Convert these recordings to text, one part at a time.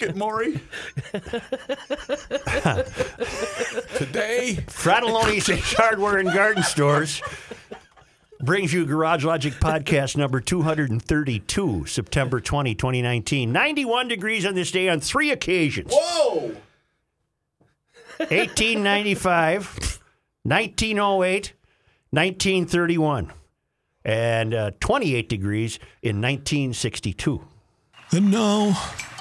Get Maury. Today, Fratallone's Hardware and Garden Stores brings you Garage Logic Podcast number 232, September 20, 2019. 91 degrees on this day on three occasions. whoa! 1895, 1908, 1931, and uh, 28 degrees in 1962. And now,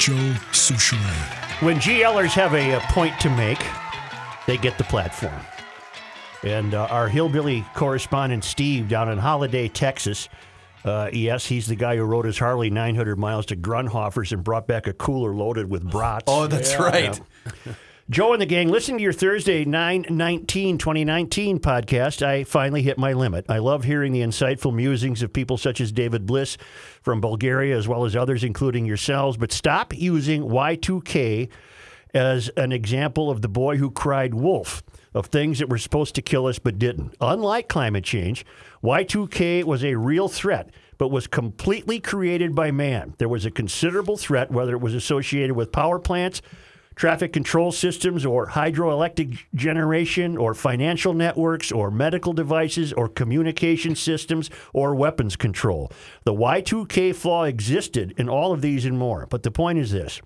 Joe Soucheray. When GLers have a, uh point to make, they get the platform. And uh, our hillbilly correspondent, Steve, down in Holliday, Texas, uh, yes, he's the guy who rode his Harley 900 miles to Grundhofer's and brought back a cooler loaded with brats. Oh, that's right. Joe and the gang, listen to your Thursday 9 19 2019 podcast. I finally hit my limit. I love hearing the insightful musings of people such as David Bliss from Bulgaria, as well as others, including yourselves. But stop using Y2K as an example of the boy who cried wolf, of things that were supposed to kill us but didn't. Unlike climate change, Y2K was a real threat. But was completely created by man. There was a considerable threat, whether it was associated with power plants, traffic control systems or hydroelectric generation or financial networks or medical devices or communication systems or weapons control. The Y2K flaw existed in all of these and more. But the point is this.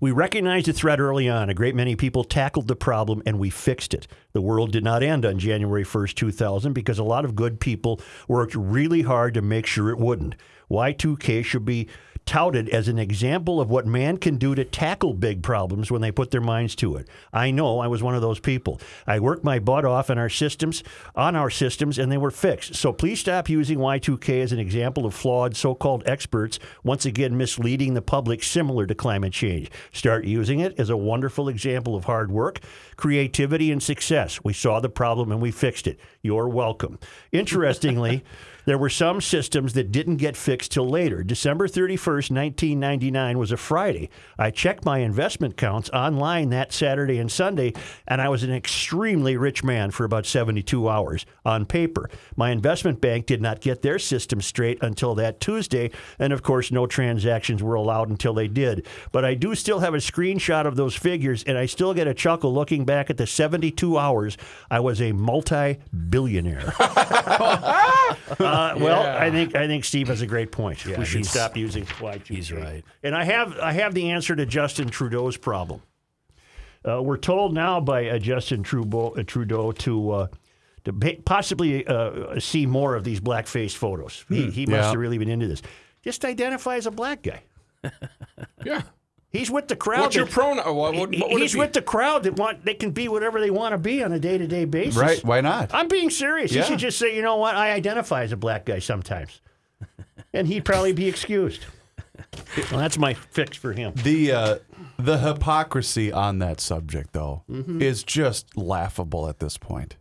We recognized the threat early on. A great many people tackled the problem and we fixed it. The world did not end on January 1st, 2000, because a lot of good people worked really hard to make sure it wouldn't. Y2K should be touted as an example of what man can do to tackle big problems when they put their minds to it. I know I was one of those people. I worked my butt off in our systems, on our systems, and they were fixed. So please stop using Y2K as an example of flawed so-called experts, once again misleading the public similar to climate change. Start using it as a wonderful example of hard work, creativity, and success. We saw the problem and we fixed it. You're welcome. Interestingly, there were some systems that didn't get fixed till later. December 31st, 1999 was a Friday. I checked my investment counts online that Saturday and Sunday, and I was an extremely rich man for about 72 hours on paper. My investment bank did not get their system straight until that Tuesday, and of course, no transactions were allowed until they did. But I do still have a screenshot of those figures, and I still get a chuckle looking back at the 72 hours I was a multi billionaire. Uh, well, I think I think Steve has a great point. we should stop using Y2K. he's right. And I have I have the answer to Justin Trudeau's problem. Uh, we're told now by uh, Justin Trudeau, uh, Trudeau to uh, to possibly uh, see more of these blackface photos. He, he must Yeah. have really been into this. Just identify as a black guy. Yeah. He's with the crowd. What's your that- pronoun? What, what, what would he's with the crowd that want they can be whatever they want to be on a day-to-day basis. Right? Why not? I'm being serious. Yeah. He should just say, you know what? I identify as a black guy sometimes. and he'd probably be excused. Well, that's my fix for him. The uh, the hypocrisy on that subject, though, Mm-hmm. is just laughable at this point.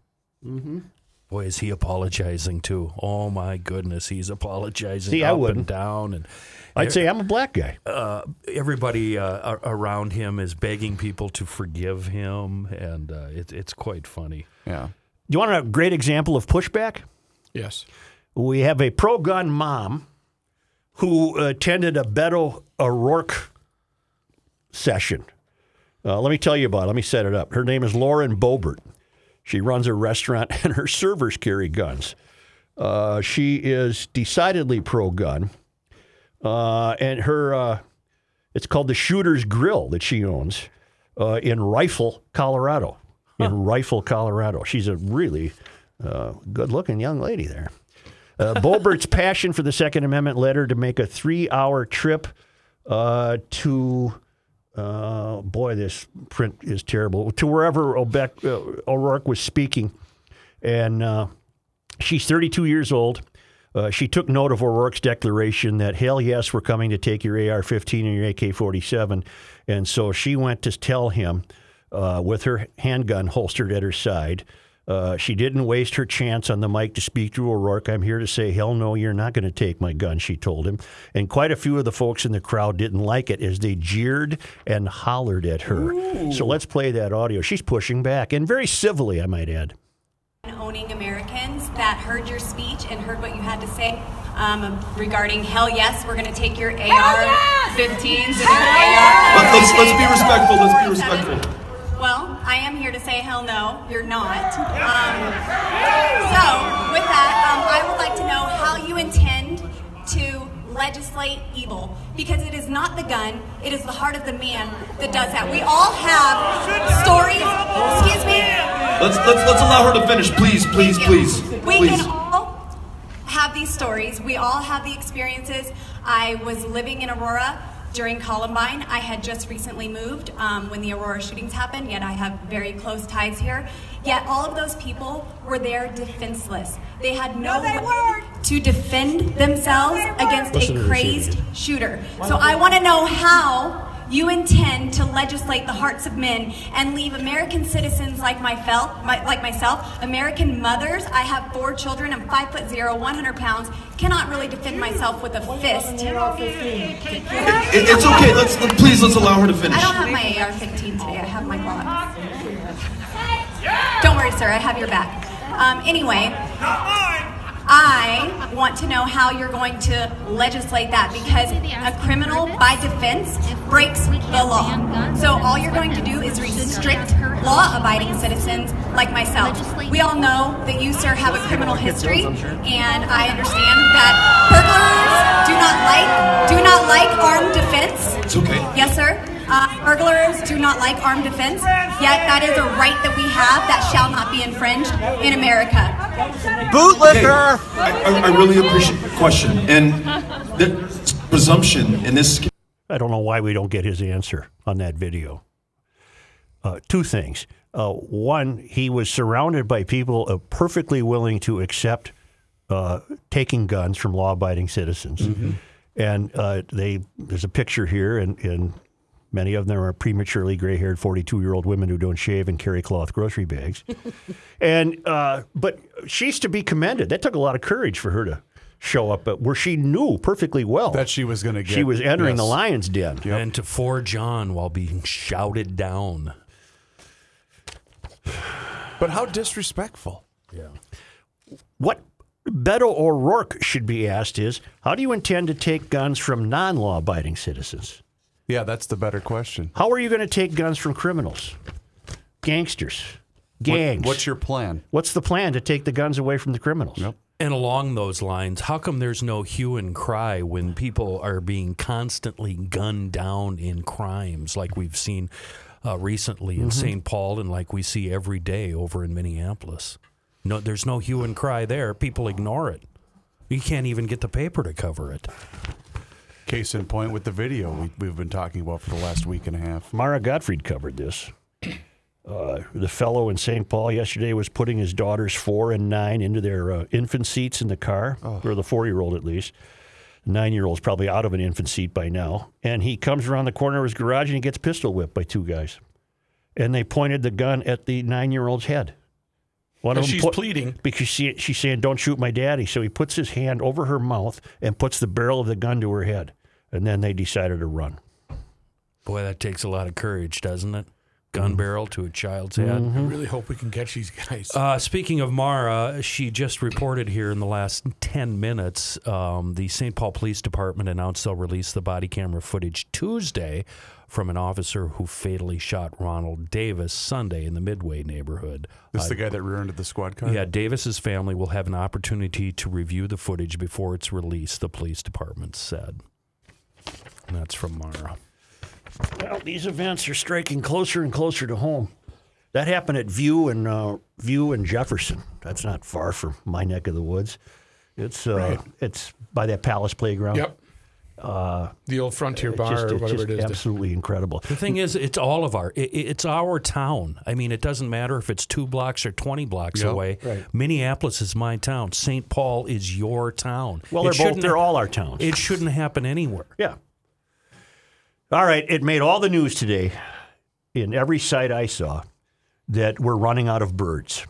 Boy, is he apologizing too. Oh my goodness, he's apologizing See, I up and down, and I'd say I'm a black guy. everybody uh, around him is begging people to forgive him, and uh, it, it's quite funny. Yeah. Do you want a great example of pushback? Yes. We have a pro gun mom who attended a Beto O'Rourke session. Uh, let me tell you about it. Let me set it up. Her name is Lauren Boebert. She runs a restaurant and her servers carry guns. Uh, she is decidedly pro gun. Uh, and her uh, It's called the Shooter's Grill that she owns uh, in Rifle, Colorado. In Rifle, Colorado. She's a really uh, good looking young lady there. Uh, Boebert's passion for the Second Amendment led her to make a three hour trip uh, to, uh, boy, this print is terrible, to wherever Obeck, uh, O'Rourke was speaking. And uh, she's 32 years old. Uh, she took note of O'Rourke's declaration that, hell yes, we're coming to take your AR 15 and your AK 47. And so she went to tell him uh, with her handgun holstered at her side. Uh, she didn't waste her chance on the mic to speak to O'Rourke. I'm here to say, hell no, you're not going to take my gun, she told him. And quite a few of the folks in the crowd didn't like it as they jeered and hollered at her. So let's play that audio. She's pushing back, and very civilly, I might add. Owning Americans that heard your speech and heard what you had to say um, regarding hell yes, we're going to take your AR-15s and your AR. Let- let's- let's be respectful, let's be respectful. Well, I am here to say hell no, you're not. Um, so, with that, um, I would like to know how you intend to legislate evil because it is not the gun, it is the heart of the man that does that. We all have stories. Excuse me. Let's let's let's allow her to finish, please, please, please, We please. can all have these stories. We all have the experiences. I was living in Aurora during Columbine. I had just recently moved um, when the Aurora shootings happened, yet I have very close ties here. Yet all of those people were there defenseless. They had no, way to defend themselves against Listen a crazed idiot. shooter. So I want to know how you intend to legislate the hearts of men and leave American citizens like myself, my, like myself, American mothers. I have four children. I'm five foot zero, 100 pounds. Cannot really defend myself with a fist. It- it's okay. Let's please let's allow her to finish. I don't have my AR-15 today. I have my Glock. Don't worry, sir. I have your back. Um, anyway, I want to know how you're going to legislate that because a criminal, by defense, breaks the law. So all you're going to do is restrict law-abiding citizens like myself. We all know that you, sir, have a criminal history, and I understand that burglars do not like do not like armed defense. It's okay. Yes, sir. Uh, burglars do not like armed defense, yet that is a right that we have that shall not be infringed in America. Okay. I, I, I really appreciate the question and the presumption in this. I don't know why we don't get his answer on that video. Uh, two things. Uh, one, he was surrounded by people uh, perfectly willing to accept uh, taking guns from law-abiding citizens, and uh, they. There's a picture here, and, and many of them are prematurely gray-haired 42-year-old women who don't shave and carry cloth grocery bags. and uh, but she's to be commended. That took a lot of courage for her to show up, but where she knew perfectly well That she was going to get. she was entering the lion's den. And to forge on while being shouted down. But how disrespectful. Yeah. What Beto O'Rourke should be asked is how do you intend to take guns from non law abiding citizens? Yeah, that's the better question. How are you going to take guns from criminals, gangsters, What- gangs? what's your plan? What's the plan to take the guns away from the criminals? Yep. And along those lines, how come there's no hue and cry when people are being constantly gunned down in crimes like we've seen uh, recently in St. Paul and like we see every day over in Minneapolis? No, there's no hue and cry there. People ignore it. You can't even get the paper to cover it. Case in point with the video we, we've been talking about for the last week and a half. Mara Gottfried covered this. Uh, the fellow in St. Paul yesterday was putting his daughters four and nine into their uh, infant seats in the car, oh. or the four year old at least. Nine year old's probably out of an infant seat by now. And he comes around the corner of his garage and he gets pistol whipped by two guys. And they pointed the gun at the nine year old's head. One And of them she's put- pleading. because she, she's saying, "Don't shoot my daddy." So he puts his hand over her mouth and puts the barrel of the gun to her head, and then they decided to run. Boy, that takes a lot of courage, doesn't it? Gun barrel to a child's head. I really hope we can catch these guys. Uh, speaking of Mara, she just reported here in the last 10 minutes um, the St. Paul Police Department announced they'll release the body camera footage Tuesday from an officer who fatally shot Ronald Davis Sunday in the Midway neighborhood. This Uh, the guy that rear-ended the squad car? yeah, Davis's family will have an opportunity to review the footage before it's released, the police department said. And that's from Mara. Well, these events are striking closer and closer to home. That happened at View and uh, View and Jefferson. That's not far from my neck of the woods. It's uh, it's by that Palace Playground. Yep. the old Frontier Bar just, or whatever just it is. absolutely incredible. The thing is, it's all of our. It, it's our town. I mean, it doesn't matter if it's two blocks or twenty blocks Yep. away. Right. Minneapolis is my town. St. Paul is your town. Well, It they're both they're all our towns. It shouldn't happen anywhere. Yeah. All right. It made all the news today in every site I saw that we're running out of birds.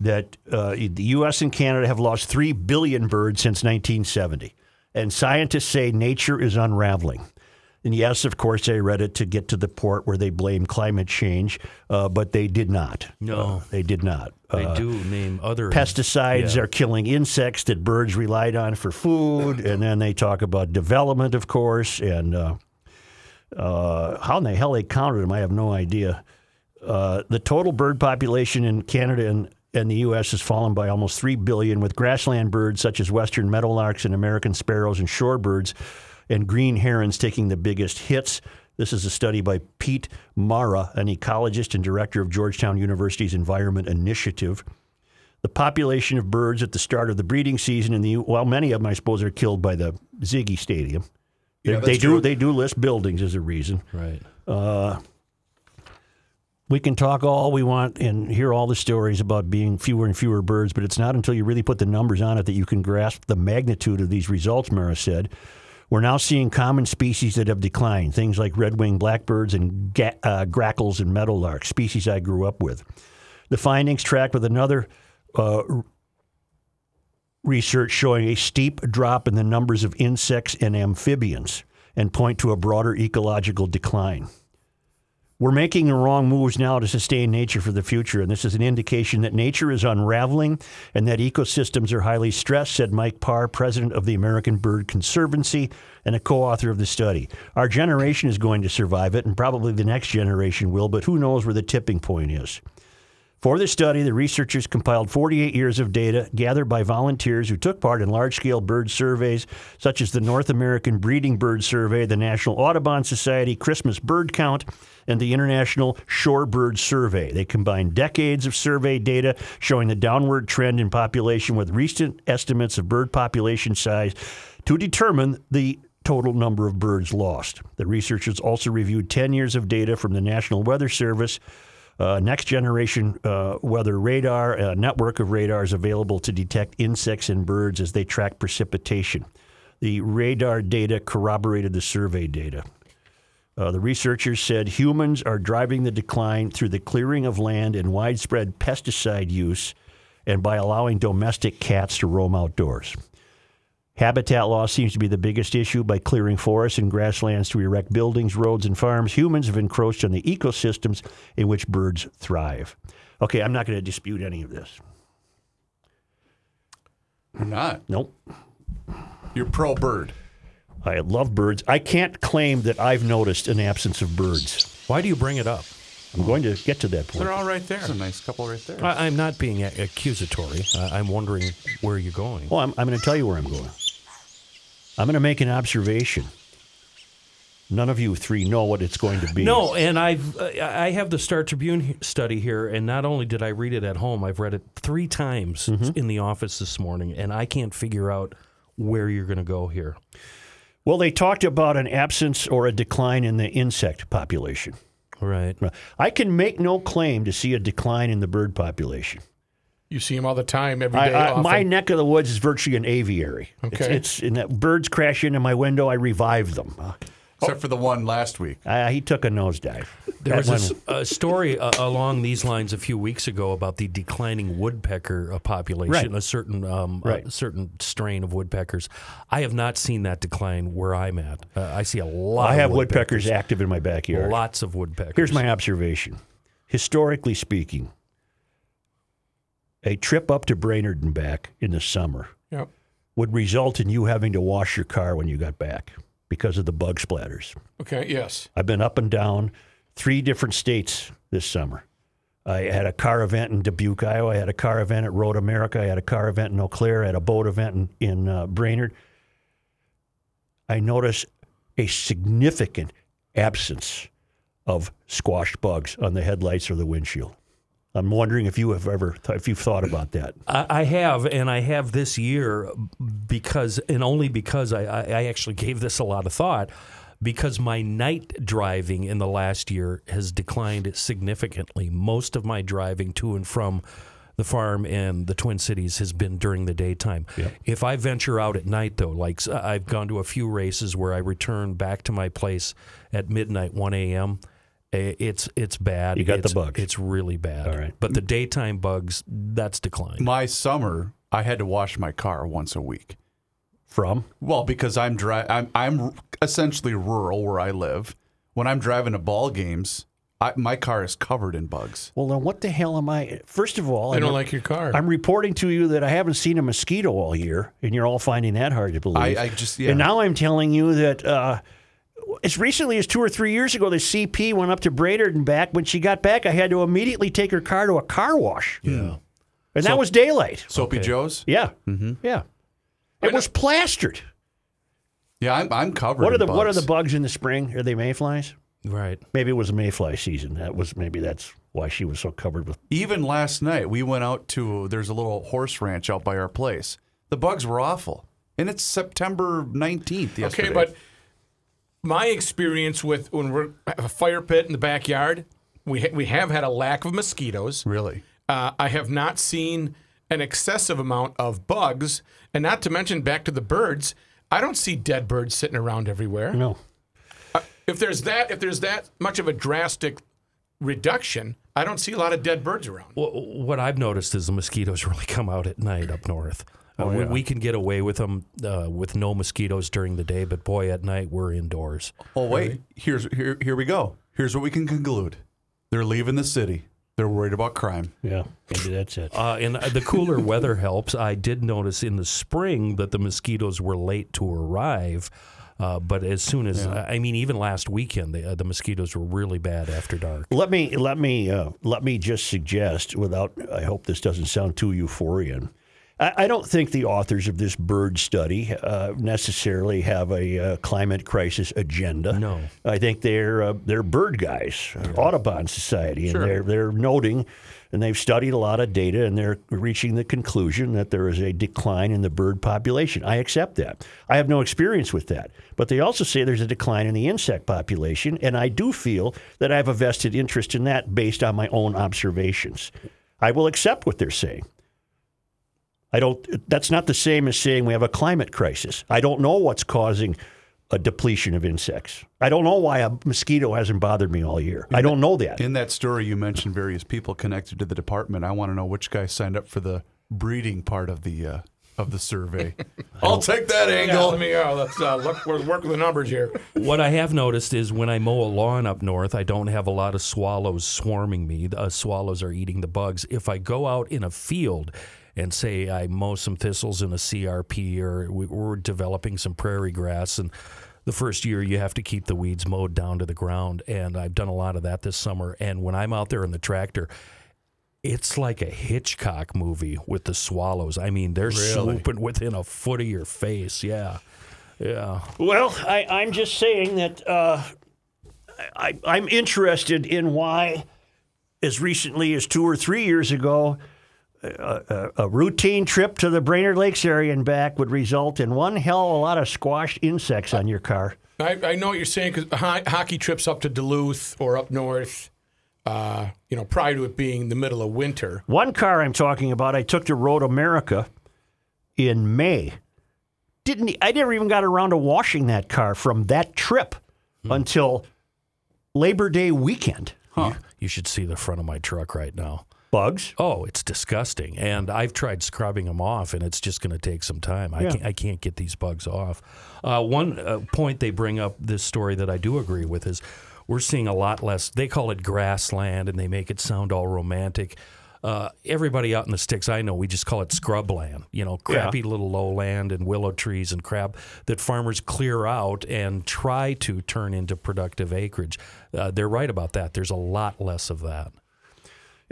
That uh, the U.S. and Canada have lost 3 billion birds since 1970. And scientists say nature is unraveling. And yes, of course, I read it to get to the port where they blame climate change, uh, but they did not. No. Uh, they did not. They Uh, do name other pesticides Yeah. are killing insects that birds relied on for food, and then they talk about development, of course, and uh, how in the hell they counted them, I have no idea. Uh, the total bird population in Canada and, and the U.S. has fallen by almost three billion, with grassland birds such as western meadowlarks and American sparrows and shorebirds and green herons taking the biggest hits. This is a study by Pete Marra, an ecologist and director of Georgetown University's Environment Initiative the population of birds at the start of the breeding season in the well, many of them I suppose are killed by the Ziggy Stadium. They, Yeah, they that's do they do list buildings as a reason. Right. We can talk all we want and hear all the stories about being fewer and fewer birds, but it's not until you really put the numbers on it that you can grasp the magnitude of these results, Marra said. We're now seeing common species that have declined, things like red-winged blackbirds and ga- uh, grackles and meadowlarks, species I grew up with. The findings track with another uh, r- research showing a steep drop in the numbers of insects and amphibians and point to a broader ecological decline. We're making the wrong moves now to sustain nature for the future, and this is an indication that nature is unraveling and that ecosystems are highly stressed, said Mike Parr, president of the American Bird Conservancy and a co author of the study. Our generation is going to survive it, and probably the next generation will, but who knows where the tipping point is. For the study, the researchers compiled 48 years of data gathered by volunteers who took part in large scale bird surveys, such as the North American Breeding Bird Survey, the National Audubon Society Christmas Bird Count, and the International Shorebird Survey. They combined decades of survey data showing the downward trend in population with recent estimates of bird population size to determine the total number of birds lost. The researchers also reviewed 10 years of data from the National Weather Service uh, next generation uh, weather radar, a network of radars available to detect insects and birds as they track precipitation. The radar data corroborated the survey data. Uh, the researchers said humans are driving the decline through the clearing of land and widespread pesticide use and by allowing domestic cats to roam outdoors. Habitat loss seems to be the biggest issue. By clearing forests and grasslands to erect buildings, roads, and farms, humans have encroached on the ecosystems in which birds thrive. Okay, I'm not going to dispute any of this. You're not. Nope. You're pro bird. I love birds. I can't claim that I've noticed an absence of birds. Why do you bring it up? I'm going to get to that point. They're all right there. There's a nice couple right there. I, I'm not being a- accusatory. I, I'm wondering where you're going. Well, I'm, I'm going to tell you where I'm going. I'm going to make an observation. None of you three know what it's going to be. No, and I've I have the Star Tribune study here, and not only did I read it at home, I've read it three times Mm-hmm. in the office this morning, and I can't figure out where you're going to go here. Well, they talked about an absence or a decline in the insect population. Right. I can make no claim to see a decline in the bird population. You see them all the time, every day. I. I, often. my neck of the woods is virtually an aviary. Okay. It's, it's in that birds crash into my window, I revive them. Uh, Except for the one last week. uh, he took a nosedive. There That was a, one- s- a story uh, along these lines a few weeks ago about the declining woodpecker uh, population, Right. a certain um, a certain strain of woodpeckers. I have not seen that decline where I'm at. Uh, I see a lot. I of have woodpeckers active in my backyard. Lots of woodpeckers. Here's my observation. Historically speaking, a trip up to Brainerd and back in the summer Yep. would result in you having to wash your car when you got back because of the bug splatters. Okay. Yes. I've been up and down three different states this summer. I had a car event in Dubuque, Iowa. I had a car event at Road America. I had a car event in Eau Claire. I had a boat event in, in uh, Brainerd. I noticed a significant absence of squashed bugs on the headlights or the windshield. I'm wondering if you have ever if you've thought about that. I, I have, and I have this year because, and only because I, I, I actually gave this a lot of thought. Because my night driving in the last year has declined significantly. Most of my driving to and from the farm and the Twin Cities has been during the daytime. If I venture out at night, though, like I've gone to a few races where I return back to my place at midnight, 1 a.m., it's it's bad. You got the bugs. It's really bad. All right. But the daytime bugs, that's declined. My summer, I had to wash my car once a week. From Well, because I'm dri- I'm I'm essentially rural where I live. When I'm driving to ball games, I, my car is covered in bugs. well, then what the hell am I? First of all, I I'm- don't like your car. I'm reporting to you that I haven't seen a mosquito all year, and you're all finding that hard to believe. I, I just yeah. And now I'm telling you that uh, as recently as two or three years ago, the CP went up to Brainerd and back. When she got back, I had to immediately take her car to a car wash. Yeah. And that was daylight. Soapy Joe's. Yeah. Mm-hmm. Yeah. It was plastered. Yeah, I'm I'm covered. What are in the what are bugs. the bugs in the spring? Are they mayflies? Right. Maybe it was a mayfly season. That was maybe that's why she was so covered with. Even last night, we went out to there's a little horse ranch out by our place. The bugs were awful, and it's September 19th. Yesterday. Okay, but my experience with when we're a fire pit in the backyard, we ha- we have had a lack of mosquitoes. really, Uh, I have not seen an excessive amount of bugs, and not to mention back to the birds. I don't see dead birds sitting around everywhere. No. If there's that, if there's that much of a drastic reduction, I don't see a lot of dead birds around. Well, what I've noticed is the mosquitoes really come out at night up north. Uh, we, we can get away with them uh, with no mosquitoes during the day, but boy, at night we're indoors. Oh wait, here's here here we go. Here's what we can conclude. They're leaving the city. They're worried about crime. Yeah. Maybe that's it. Uh, and the cooler weather helps. I did notice in the spring that the mosquitoes were late to arrive. Uh, but as soon as I mean, even last weekend, the, uh, the mosquitoes were really bad after dark. Let me let me uh, let me just suggest, without I hope this doesn't sound too euphorian. I, don't think the authors of this bird study uh, necessarily have a uh, climate crisis agenda. No. I think they're uh, they're bird guys, Audubon Society, and they're they're noting, and they've studied a lot of data, and they're reaching the conclusion that there is a decline in the bird population. I accept that. I have no experience with that, but they also say there's a decline in the insect population, and I do feel that I have a vested interest in that based on my own observations. I will accept what they're saying. I don't. That's not the same as saying we have a climate crisis. I don't know what's causing a depletion of insects. I don't know why a mosquito hasn't bothered me all year. I don't know that. In that story, you mentioned various people connected to the department. I want to know which guy signed up for the breeding part of the uh, of the survey. I'll take that Yeah, angle. let me go. Let's uh, look. We're working the numbers here. What I have noticed is when I mow a lawn up north, I don't have a lot of swallows swarming me. The uh, swallows are eating the bugs. If I go out in a field and say I mow some thistles in a CRP or we- we're developing some prairie grass and the first year you have to keep the weeds mowed down to the ground and I've done a lot of that this summer and when I'm out there in the tractor it's like a Hitchcock movie with the swallows. I mean, they're swooping within a foot of your face. Yeah. Yeah. Well, I, I'm just saying that uh, I, I'm interested in why, as recently as two or three years ago, a, a, a routine trip to the Brainerd Lakes area and back would result in one hell of a lot of squashed insects on your car. I, I know what you're saying because ho- hockey trips up to Duluth or up north, uh, you know, prior to it being the middle of winter. One car I'm talking about, I took to Road America in May. Didn't I never even got around to washing that car from that trip until Labor Day weekend. You should see the front of my truck right now. Bugs. Oh, it's disgusting. And I've tried scrubbing them off, and it's just going to take some time. I, Yeah. can't, I can't get these bugs off. Uh, one uh, point they bring up this story that I do agree with is we're seeing a lot less. They call it grassland, and they make it sound all romantic. Uh, everybody out in the sticks I know, we just call it scrubland. You know, crappy little lowland and willow trees and crab that farmers clear out and try to turn into productive acreage. Uh, they're right about that. There's a lot less of that.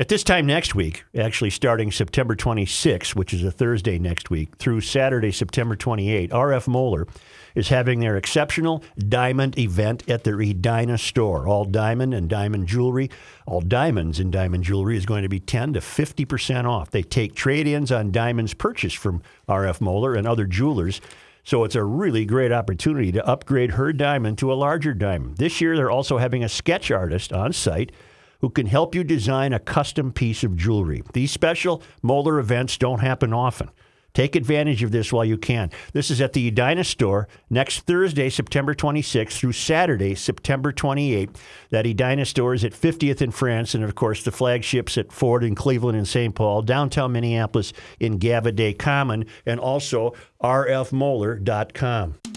At this time next week, actually starting September 26, which is a Thursday next week, through Saturday, September 28, RF Moeller is having their exceptional diamond event at their Edina store. All diamond and diamond jewelry, all diamonds and diamond jewelry is going to be 10 to 50% off. They take trade ins on diamonds purchased from RF Moeller and other jewelers. So it's a really great opportunity to upgrade her diamond to a larger diamond. This year, they're also having a sketch artist on site who can help you design a custom piece of jewelry. These special Moeller events don't happen often. Take advantage of this while you can. This is at the Edina store next Thursday, September 26th through Saturday, September 28th. That Edina store is at 50th in France, and of course, the flagships at Ford in Cleveland and St. Paul, downtown Minneapolis in Gaviidae Common, and also rfmoeller.com.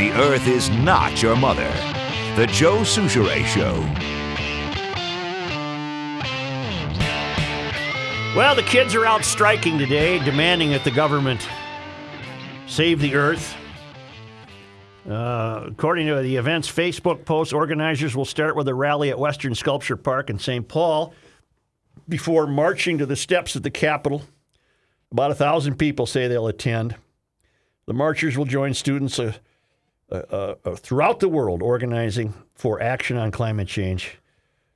The Earth is not your mother. The Joe Soucheray Show. Well, the kids are out striking today, demanding that the government save the earth. Uh, according to the event's Facebook post, organizers will start with a rally at Western Sculpture Park in St. Paul before marching to the steps of the Capitol. About a thousand people say they'll attend. The marchers will join students uh, uh, uh, throughout the world organizing for action on climate change.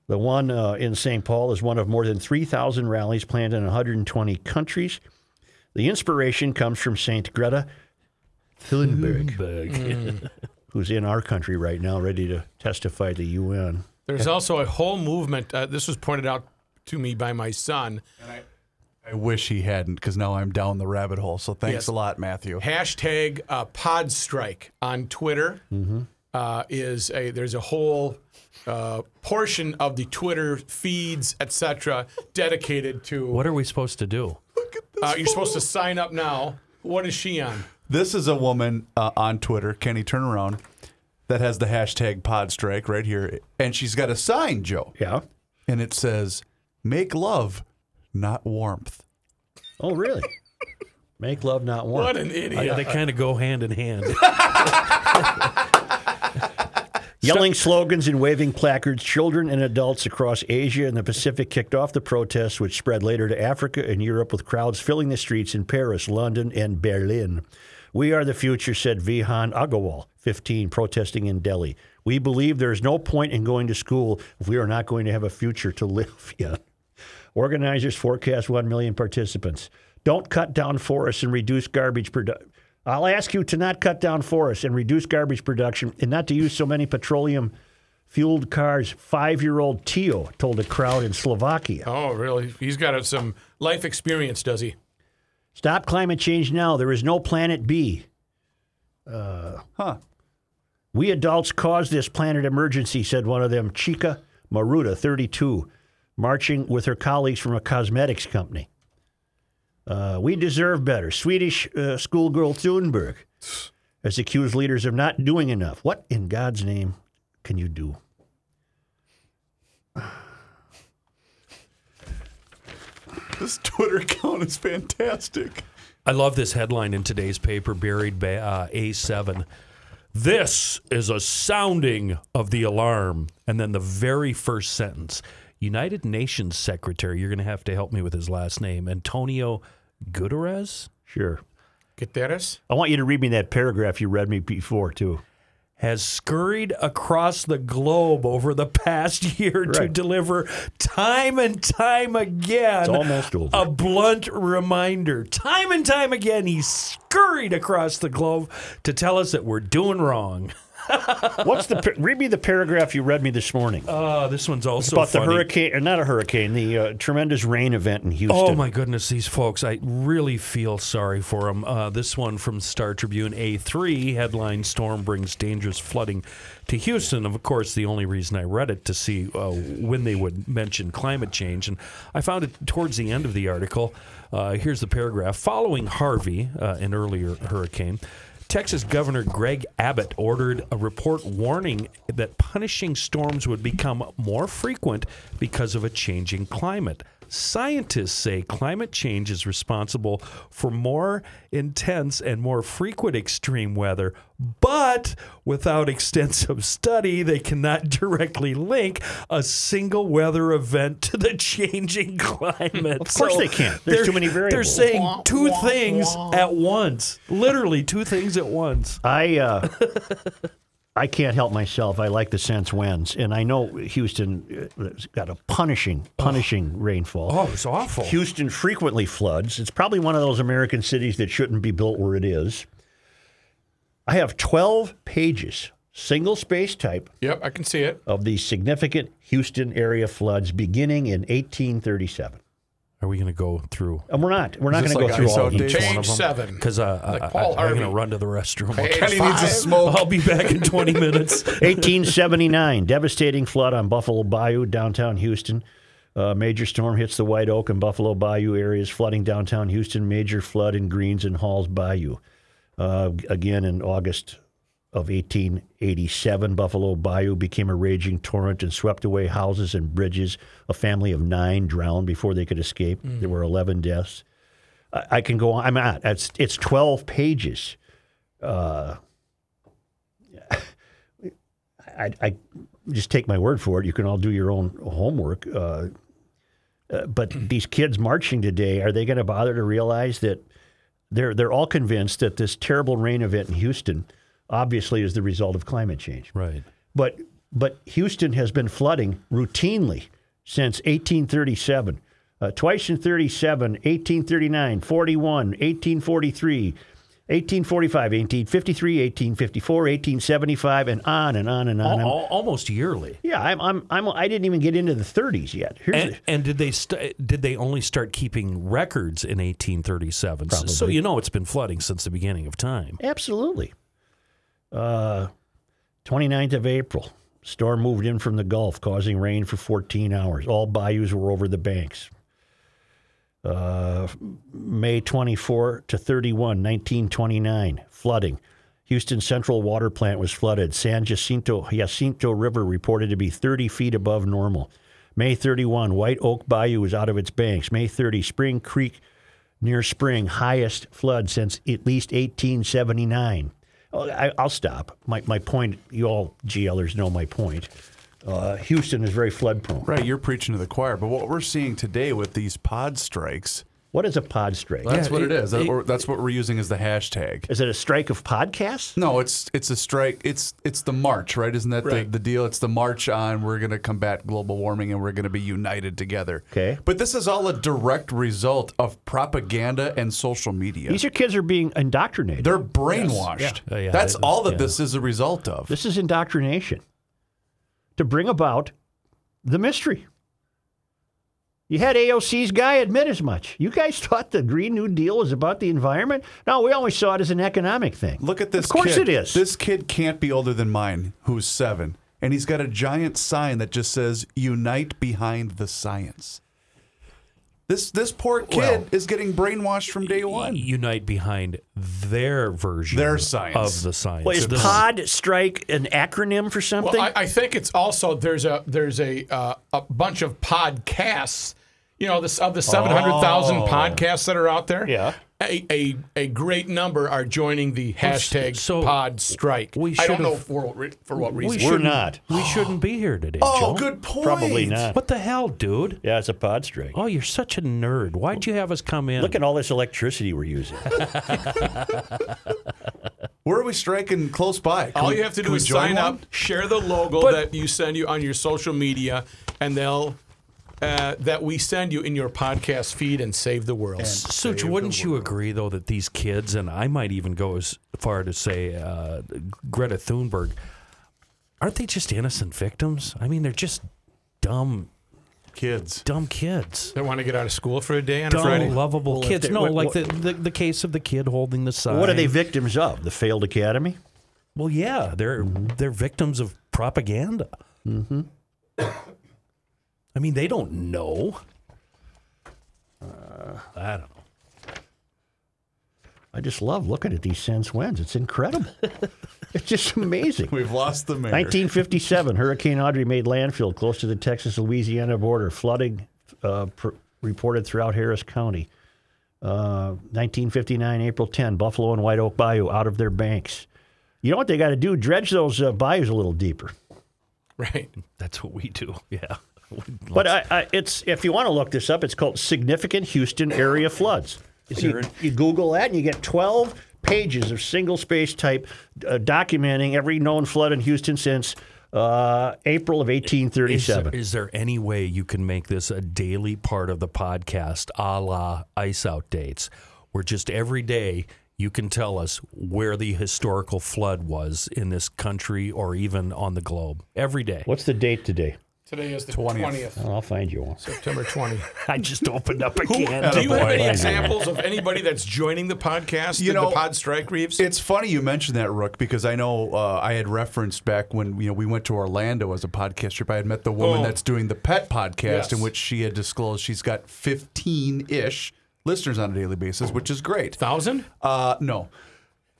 The one uh, in St. Paul is one of more than 3,000 rallies planned in 120 countries. The inspiration comes from St. Greta Thunberg, who's in our country right now, ready to testify to the UN. There's also a whole movement. Uh, this was pointed out to me by my son. I wish he hadn't, because now I'm down the rabbit hole. So thanks Yes. a lot, Matthew. Hashtag uh, Pod Strike on Twitter uh, is a there's a whole uh, portion of the Twitter feeds, etc., dedicated to. What are we supposed to do? uh, you're supposed to sign up now. What is she on? This is a woman uh, on Twitter, Kenny Turnaround, that has the hashtag Podstrike right here, and she's got a sign, Joe, Yeah. and it says "Make love, not warmth." Oh, really? Make love, not warmth. What an idiot! They kind of go hand in hand. Yelling slogans and waving placards, children and adults across Asia and the Pacific kicked off the protests, which spread later to Africa and Europe, with crowds filling the streets in Paris, London, and Berlin. We are the future, said Vihan Agarwal, 15, protesting in Delhi. We believe there is no point in going to school if we are not going to have a future to live in. Organizers forecast 1 million participants. Don't cut down forests and reduce garbage production. I'll ask you to not cut down forests and reduce garbage production and not to use so many petroleum fueled cars. Five year old Tio told a crowd in Slovakia. oh, really? He's got some life experience, does he? Stop climate change now. There is no planet B. Uh, huh? We adults caused this planet emergency, said one of them, Chica Maruta, 32, marching with her colleagues from a cosmetics company. Uh, we deserve better. Swedish uh, schoolgirl Thunberg has accused leaders of not doing enough. What in God's name can you do? This Twitter account is fantastic. I love this headline in today's paper, buried by uh, A7. This is a sounding of the alarm. And then the very first sentence United Nations Secretary, you're going to have to help me with his last name, Antonio Guterres, Sure. Guterres? I want you to read me that paragraph you read me before, too. has scurried across the globe over the past year to deliver time and time again It's almost over. a blunt reminder. Time and time again, he scurried across the globe to tell us that we're doing wrong. What's the read me the paragraph you read me this morning Oh, this one's also about funny. the hurricane, or not a hurricane, the uh, tremendous rain event in Houston. Oh my goodness, these folks! I really feel sorry for them. Uh, this one from Star Tribune A3 headline: Storm brings dangerous flooding to Houston. Of course, the only reason I read it to see uh, when they would mention climate change, and I found it towards the end of the article. Uh, here's the paragraph: Following Harvey, uh, an earlier hurricane. Texas Governor Greg Abbott ordered a report warning that punishing storms would become more frequent because of a changing climate. Scientists say climate change is responsible for more intense and more frequent extreme weather, but without extensive study, they cannot directly link a single weather event to the changing climate. Of course they can't. There's they're- too many variables. They're saying two things at once. Literally two things at once. I uh, I can't help myself. I like the sense winds, and I know Houston uh, has got a punishing, punishing rainfall. Oh, it's awful. Houston frequently floods. It's probably one of those American cities that shouldn't be built where it is. I have 12 pages, single space type, Yep, I can see it. of the significant Houston area floods beginning in 1837. Are we going to go through? And we're not. We're not going this to go like through all out each days? one Page of them. seven. Because uh, Like I, Paul I, am going Harvey. to run to the restroom. Page Kenny needs a five. smoke. I'll be back in 20 minutes. 1879, devastating flood on Buffalo Bayou, downtown Houston. Uh, major storm hits the White Oak and Buffalo Bayou areas, flooding downtown Houston. Major flood in Greens and Halls Bayou. Uh, again, in August of 1887, Buffalo Bayou became a raging torrent and swept away houses and bridges. A family of nine drowned before they could escape. There were 11 deaths. I, I can go on. I'm at. It's, it's 12 pages. I, I just take my word for it. You can all do your own homework. Uh, uh, but these kids marching today, are they going to bother to realize that they're they're all convinced that this terrible rain event in Houston obviously is the result of climate change. Right. But but Houston has been flooding routinely since 1837. Uh, twice in 37, 1839, 41, 1843, 1845, 1853, 1854, 1875, and on and on and on. Al- I'm- al- almost yearly. yeah, I'm, I'm, I'm, I didn't even get into the 30s yet. Here's And, and did they st- did they only start keeping records in 1837? So- So you know it's been flooding since the beginning of time. Absolutely. Uh, 29th of April, storm moved in from the Gulf, causing rain for 14 hours. All bayous were over the banks. Uh, May 24 to 31, 1929, flooding. Houston Central Water Plant was flooded. San Jacinto, Jacinto River reported to be 30 feet above normal. May 31, White Oak Bayou was out of its banks. May 30, Spring Creek near Spring, highest flood since at least 1879. I, I'll stop. My, my point, you all GLers know my point. Uh, Houston is very flood prone. Right, you're preaching to the choir. But what we're seeing today with these pod strikes, What is a pod strike? that's Yeah, what it it- is. That- it- or that's what we're using as the hashtag. Is it a strike of podcasts? No, it's it's a strike. It's it's the march, right? Isn't that Right. the, the deal? It's the march on we're going to combat global warming and we're going to be united together. Okay. But this is all a direct result of propaganda and social media. These are kids are being indoctrinated. They're brainwashed. Yeah. Uh, yeah, That's they- all that yeah. this is a result of. this is indoctrination to bring about the mystery. You had AOC's guy admit as much. You guys thought the Green New Deal was about the environment? No, we always saw it as an economic thing. Look at this. Of course kid. it is. This kid can't be older than mine, who's seven, and he's got a giant sign that just says "Unite behind the science." This this poor kid Well- is getting brainwashed from day one. Unite behind their version Their science. of the science. Well, is This- pod strike an acronym for something? Well, I, I think it's also there's a there's a uh, a bunch of podcasts. You know, this of the seven hundred thousand Oh. podcasts that are out there. Yeah. A, a a great number are joining the hashtag so Pod Strike. we I don't know for what, for what reason. We're shouldn't- We shouldn't be here today. Oh, Joe. good point. Probably not. What the hell, dude? Yeah, it's a pod strike. Oh, you're such a nerd. Why'd you have us come in? Look at all this electricity we're using. Where are we striking close by? Can All we- you have to do is sign one? up, share the logo But- that you send you on your social media, and they'll uh, that we send you in your podcast feed and save the world. Such, wouldn't you agree, though, that these kids, and I might even go as far to say uh, Greta Thunberg, aren't they just innocent victims? I mean, they're just dumb, kids. dumb kids. They want to get out of school for a day on a Dumb, Friday. lovable if kids. they- No, what- like what- the, the the case of the kid holding the sign. what are they victims of? The failed academy? Well, yeah, they're they're victims of propaganda. Mm-hmm. I mean, they don't know. Uh, I don't know. I just love looking at these sense winds. It's incredible. it's just amazing. We've lost the mayor. 1957, Hurricane Audrey made landfill close to the Texas Louisiana border, flooding uh, pr- reported throughout Harris County. Uh, 1959, April 10, Buffalo and White Oak Bayou out of their banks. You know what they got to do? Dredge those uh, bayous a little deeper. Right. That's what we do. Yeah. But I, I, it's if you want to look this up, it's called significant Houston area floods. You, you Google that and you get 12 pages of single space type uh, documenting every known flood in Houston since uh, April of Is 1837. there, is there any way you can make this a daily part of the podcast, a la ice out dates, where just every day you can tell us where the historical flood was in this country or even on the globe? Every day. What's the date today? Today is the 20th. 20th, Oh, I'll find you one. September 20th. I just opened up a can. Do you have any examples of anybody that's joining the podcast? You know, the pod strike, Reeves? It's funny you mentioned that, Rook, because I know uh, I had referenced back when you know we went to Orlando as a podcast trip. I had met the woman Oh. that's doing the pet podcast, Yes. in which she had disclosed she's got fifteen ish listeners on a daily basis, which is great. Thousand? Uh, no,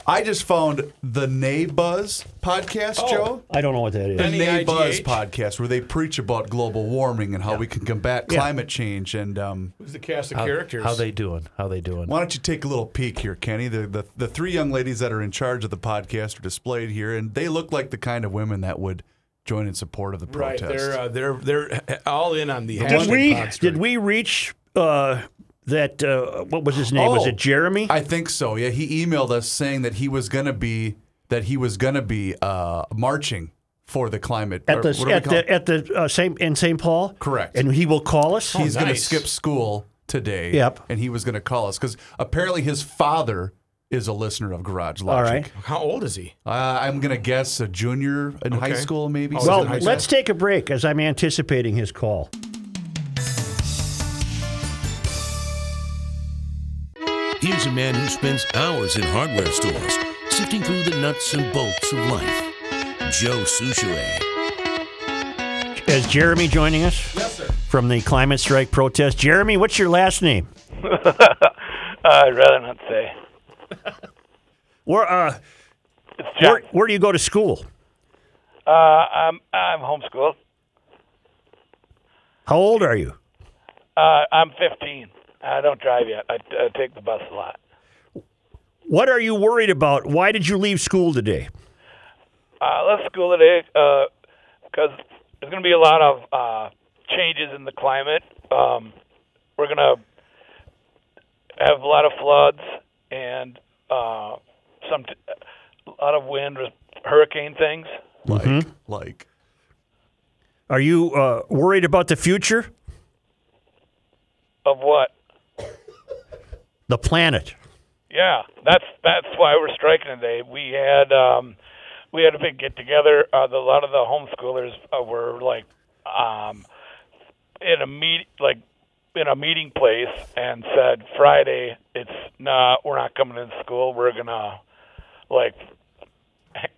I just found the Nay Buzz podcast, Oh. Joe. I don't know what that is. The Nay Buzz podcast, where they preach about global warming and how we can combat climate change. And um, Who's the cast of How, characters? how they doing? How they doing? Why don't you take a little peek here, Kenny? The, the the three young ladies that are in charge of the podcast are displayed here, and they look like the kind of women that would join in support of the right, protest. they're uh, they're they're all in on the Did we pod strike. did we reach uh, that? Uh, what was his name? was Oh, it Jeremy? I think so. Yeah, he emailed us saying that he was gonna be that he was gonna be uh, marching for the climate. at the what at the at the uh, same in St. Paul. Correct. And he will call us. He's gonna skip school today. Yep. And he was gonna call us because apparently his father is a listener of Garage Logic. right. How old is he? Uh, I'm gonna guess a junior in high school, maybe. Oh, Well, High school. let's take a break as I'm anticipating his call. Here's a man who spends hours in hardware stores, sifting through the nuts and bolts of life. Joe Soucheray. Is Jeremy joining us? Yes, sir. From the climate strike protest. Jeremy, what's your last name? I'd rather not say. Where uh, It's where, where do you go to school? Uh, I'm I'm homeschooled. How old are you? Uh, I'm 15. I don't drive yet. I, I take the bus a lot. What are you worried about? Why did you leave school today? Uh, left school today because there's going to be a lot of uh, changes in the climate. Um, we're going to have a lot of floods and uh, some t- a lot of wind, hurricane things. like Mm-hmm. like Are you uh, worried about the future? Of what? The planet. Yeah, that's that's why we're striking today. We had um, we had a big get together. Uh, the, a lot of the homeschoolers uh, were like um, in a meet like in a meeting place and said Friday it's nah we're not coming to school. We're gonna like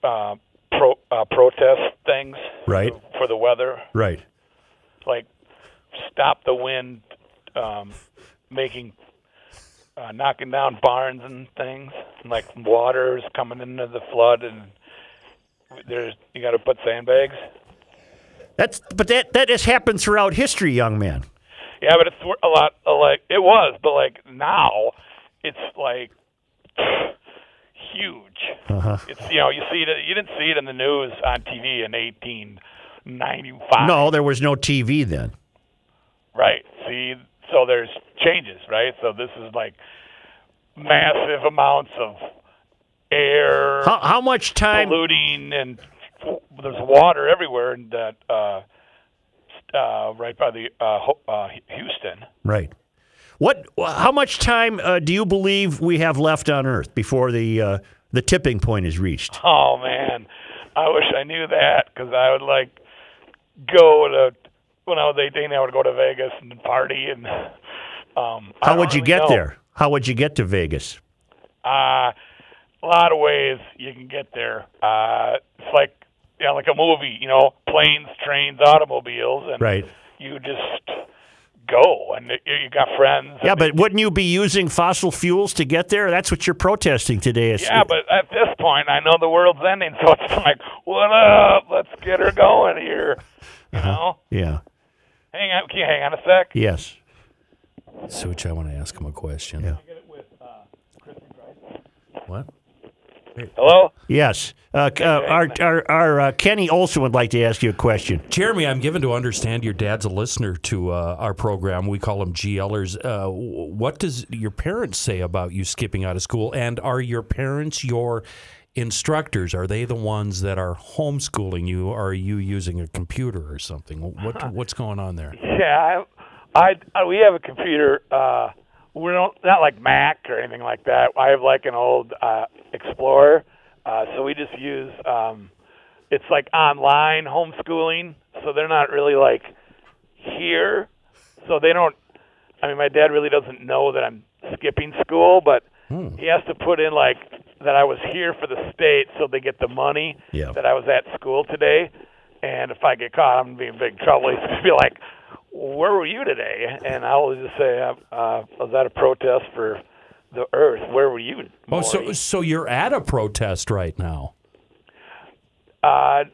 uh, pro uh, protest things Right. for the weather Right. like stop the wind um, making uh, knocking down barns and things and like water's coming into the flood and there's you got to put sandbags That's but that that has happened throughout history, young man. yeah but it's a lot like it was but like now it's like huge Uh-huh. it's you know you see it you didn't see it in the news on TV in 1895 No, there was no TV then. Right. See, so there's changes, right? So this is like massive amounts of air How, how much time? polluting, and there's water everywhere, and that uh, uh, right by the uh, uh, Houston. Right. What? How much time uh, do you believe we have left on Earth before the uh, the tipping point is reached? Oh man, I wish I knew that because I would like go to when I was 18. I would go to Vegas and party, and um, How would you really get know. there? How would you get to Vegas? Uh, a lot of ways you can get there. Uh, it's like you know, like a movie, you know, planes, trains, automobiles, and Right. you just go, and you got friends. Yeah, but wouldn't you be using fossil fuels to get there? That's what you're protesting today. It's- yeah, but at this point, I know the world's ending, so it's like, what up? Let's get her going here. You Uh-huh. know, Yeah. Hang on, can you hang on a sec? Yes. Such, I want to ask him a question. Yeah. What? Hello? Yes. Uh, uh, our our, our uh, Kenny Olson would like to ask you a question. Jeremy, I'm given to understand your dad's a listener to uh, our program. We call them GLers. Uh, what does your parents say about you skipping out of school? And are your parents your instructors? Are they the ones that are homeschooling you? Or are you using a computer or something? What What's going on there? Yeah, I, I, we have a computer. Uh, we don't not like Mac or anything like that. I have like an old uh, Explorer, uh, so we just use. Um, it's like online homeschooling, so they're not really like here, so they don't. I mean, my dad really doesn't know that I'm skipping school, but he has to put in like that I was here for the state, so they get the money Yeah. that I was at school today. And if I get caught, I'm gonna be in big trouble. He's gonna be like, "Where were you today?" And I will just say, uh, uh, "I was at a protest for the Earth. Where were you?" Oh, so so you're at a protest right now? Uh,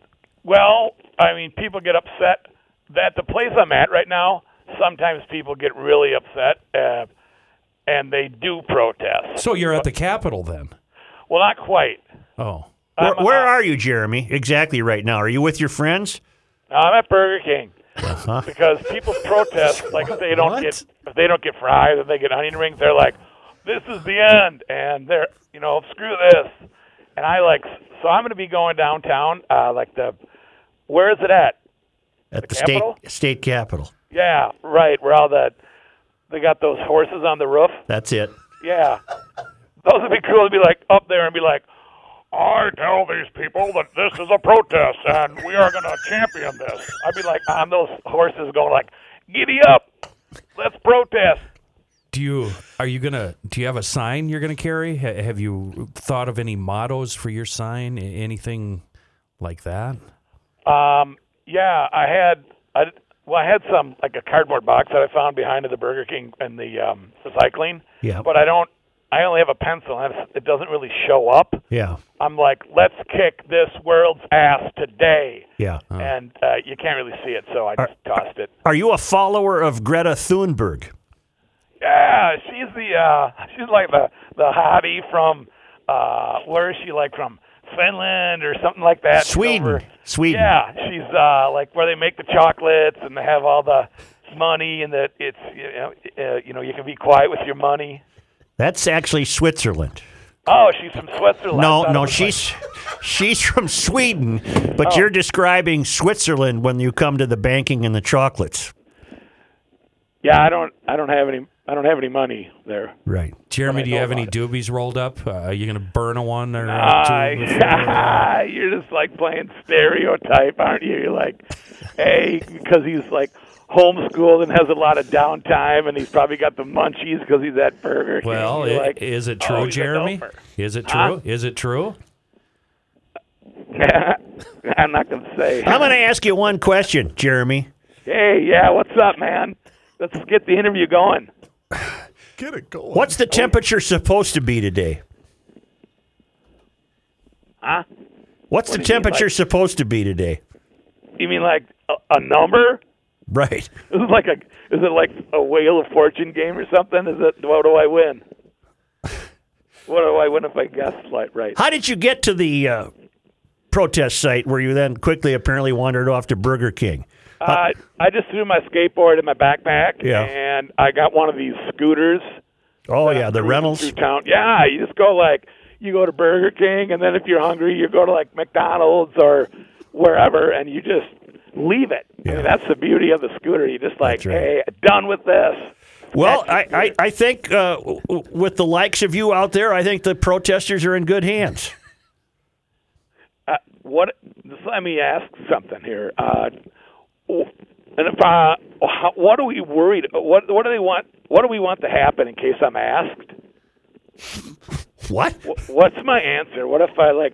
well, I mean, people get upset. that the place I'm at right now, sometimes people get really upset, uh, and they do protest. So you're at the Capitol then? Well, not quite. Oh, Where, where are you, Jeremy? Exactly right now. Are you with your friends? I'm at Burger King Uh-huh. because people protest like if they don't get if they don't get fries and they get onion rings, they're like, "This is the end," and they're you know screw this. And I like so I'm going to be going downtown, uh, like the where is it at? At the, Capitol? state state capitol. Yeah, right. Where all that they got those horses on the roof. That's it. Yeah, those would be cool to be like up there and be like, I tell these people that this is a protest and we are going to champion this. I'd be like on those horses going like, giddy up, let's protest. Do you are you gonna do you have a sign you're gonna carry? Ha- have you thought of any mottos for your sign? A- Anything like that? Um, yeah, I had I well I had some like a cardboard box that I found behind the Burger King and the um, recycling. Yeah. But I don't. I only have a pencil and it doesn't really show up. Yeah. I'm like, let's kick this world's ass today. Yeah. and uh, you can't really see it, so I just tossed it. Are you a follower of Greta Thunberg? Yeah, she's the uh, she's like the the hottie from uh, where is she like from Finland or something like that? Sweden. over- Sweden. Yeah, she's uh, like where they make the chocolates and they have all the money and that it's you know uh, you know you can be quiet with your money. That's actually Switzerland. Oh, she's from Switzerland. No, no, was like- she's she's from Sweden, but Oh. you're describing Switzerland when you come to the banking and the chocolates. yeah, I don't I don't have any I don't have any money there. Right. Jeremy, do you have any about doobies rolled up? Uh, are you gonna burn a one or Ah, two? before- you're just like playing stereotype, aren't you? You're like, hey, because he's like homeschooled and has a lot of downtime, and he's probably got the munchies because he's at Burger King. Well, You're like, is it oh, true, he's a Jeremy? Is it true? Huh? Is it true? I'm not gonna say. I'm going to ask you one question, Jeremy. Hey, yeah, what's up, man? Let's get the interview going. Get it going. What's the temperature supposed to be today? Huh? What's What the do you mean, temperature like- supposed to be today? You mean like a, a number? Right. Is it like a is it like a wheel of fortune game or something? Is it what do I win? What do I win if I guess like right? How did you get to the uh, protest site where you then quickly apparently wandered off to Burger King? Uh, I just threw my skateboard in my backpack, Yeah. and I got one of these scooters. Oh, yeah, the. Through town. Yeah, you just go like you go to Burger King, and then if you're hungry, you go to like McDonald's or wherever, and you just leave it. I mean, that's the beauty of the scooter. You just like, right. hey, done with this. Well, I, I, I think uh, with the likes of you out there, I think the protesters are in good hands. Uh, what? Let me ask something here. Uh, and if uh, what are we worried? What what do they want? What do we want to happen in case I'm asked? What? What's my answer? What if I like?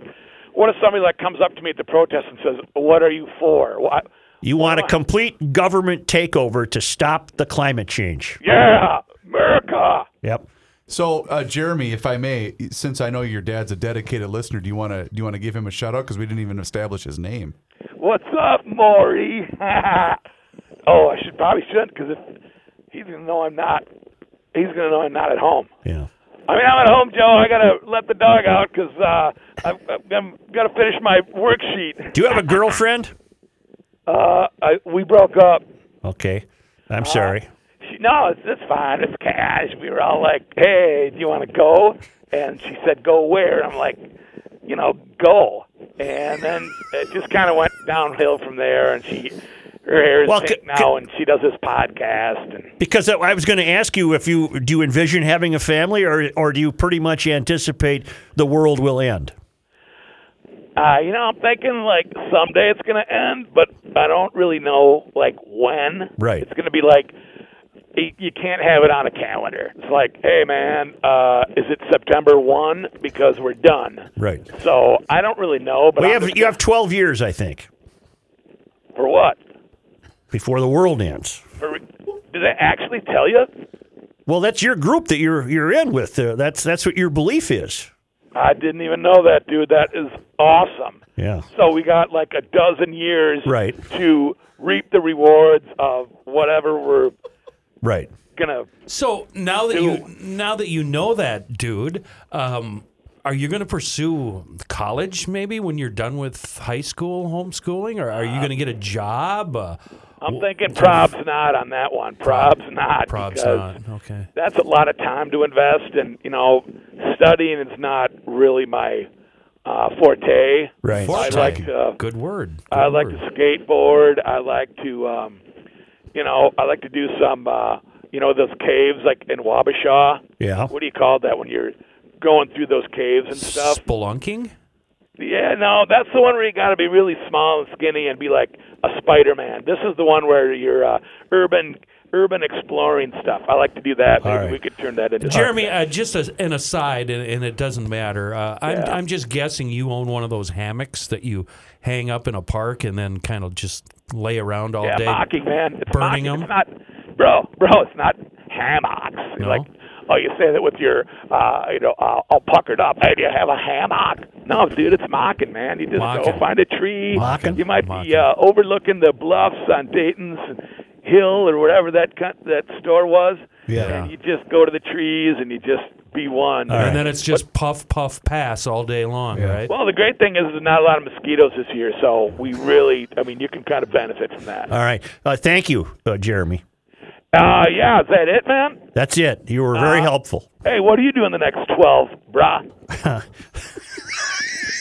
What if somebody like comes up to me at the protest and says, "What are you for?" What? You want a complete government takeover to stop the climate change. Yeah, America. Yep. So, uh, Jeremy, if I may, since I know your dad's a dedicated listener, do you want to do you want to give him a shout out because we didn't even establish his name? What's up, Maury? oh, I should probably shouldn't because if he's gonna know I'm not he's gonna know I'm not at home. Yeah. I mean, I'm at home, Joe. I gotta let the dog out because uh, I've, I've got to finish my worksheet. Do you have a girlfriend? Uh, I, we broke up. Okay. I'm sorry. She, no, it's, it's fine. It's cash. We were all like, "Hey, do you want to go?" And she said, "Go where?" I'm like, "You know, go." And then it just kind of went downhill from there. And she, her hair is Well, c- now, and she does this podcast. And Because I was going to ask you if you do you envision having a family, or or do you pretty much anticipate the world will end? uh, you know, I'm thinking like someday it's gonna end, but I don't really know like when. Right. It's gonna be like you can't have it on a calendar. It's like, hey man, uh, is it September one? Because we're done. Right. So I don't really know, but I'm have you have 12 years, I think, for what? Before the world ends. For, did they actually tell you? Well, that's your group that you're you're in with. Uh, that's that's what your belief is. I didn't even know that, dude. That is awesome. Yeah. So we got like a dozen years Right. to reap the rewards of whatever we're Right. gonna So now that you now that you know that, dude, um, are you going to pursue college maybe when you're done with high school homeschooling, or are you going to get a job? Uh, I'm thinking probs not on that one. Probs not. Probs not. Okay. That's a lot of time to invest, and you know, studying is not really my uh, forte. Right. Forte. I like to. Good word. I like word. to skateboard. I like to, um, you know, I like to do some, uh, you know, those caves like in Wabasha. Yeah. What do you call that when you're going through those caves and stuff? Spelunking. Yeah, no, that's the one where you got to be really small and skinny and be like a Spider-Man. This is the one where you're uh, urban, urban exploring stuff. I like to do that. Maybe right. we could turn that into a. Jeremy, uh, just as an aside, and, and it doesn't matter. Uh, I'm, Yeah. I'm just guessing you own one of those hammocks that you hang up in a park and then kind of just lay around all yeah, day. mocking man. It's burning them. It's not, bro, bro. It's not hammocks. No? Like, oh, you say that with your, uh, you know, uh, all puckered up. Hey, do you have a hammock? No, dude, it's mocking, man. You just Mocking. go find a tree. Mocking? You might Mocking. be uh, overlooking the bluffs on Dayton's Hill or whatever that co- that store was. Yeah. And you just go to the trees and you just be one. And then it's just puff, puff, pass all day long, right? Well, the great thing is there's not a lot of mosquitoes this year, so we really, I mean, you can kind of benefit from that. All right. Uh, thank you, uh, Jeremy. Uh, yeah, is that it, man? That's it. You were very helpful. Hey, what are you doing the next 12, brah?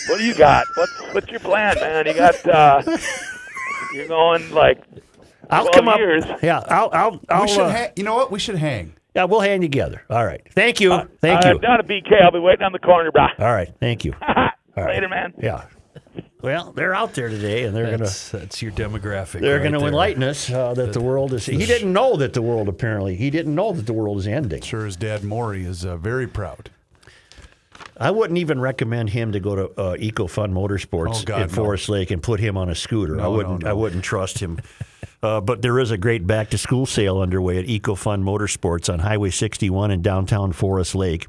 what do you got? What's what's your plan, man? You got uh you're going like I'll 12 come up. years. Yeah. I'll. I'll. I'll we should uh, ha- you know what? We should hang. yeah. We'll hang together. All right. Thank you. Thank uh, you. down at BK. I'll be waiting on the corner, brah. All right. Thank you. right. Later, man. Yeah. Well, they're out there today, and they're gonna That's, that's your demographic. they're right gonna enlighten us uh, that the world is. He didn't know that the world apparently. He didn't know that the world is ending. Sure, his dad Maury is uh, very proud. I wouldn't even recommend him to go to uh, EcoFun Motorsports Oh, God, in no. Forest Lake and put him on a scooter. I No, no, wouldn't. I no. wouldn't trust him. Uh, but there is a great back to school sale underway at EcoFun Motorsports on Highway 61 in downtown Forest Lake.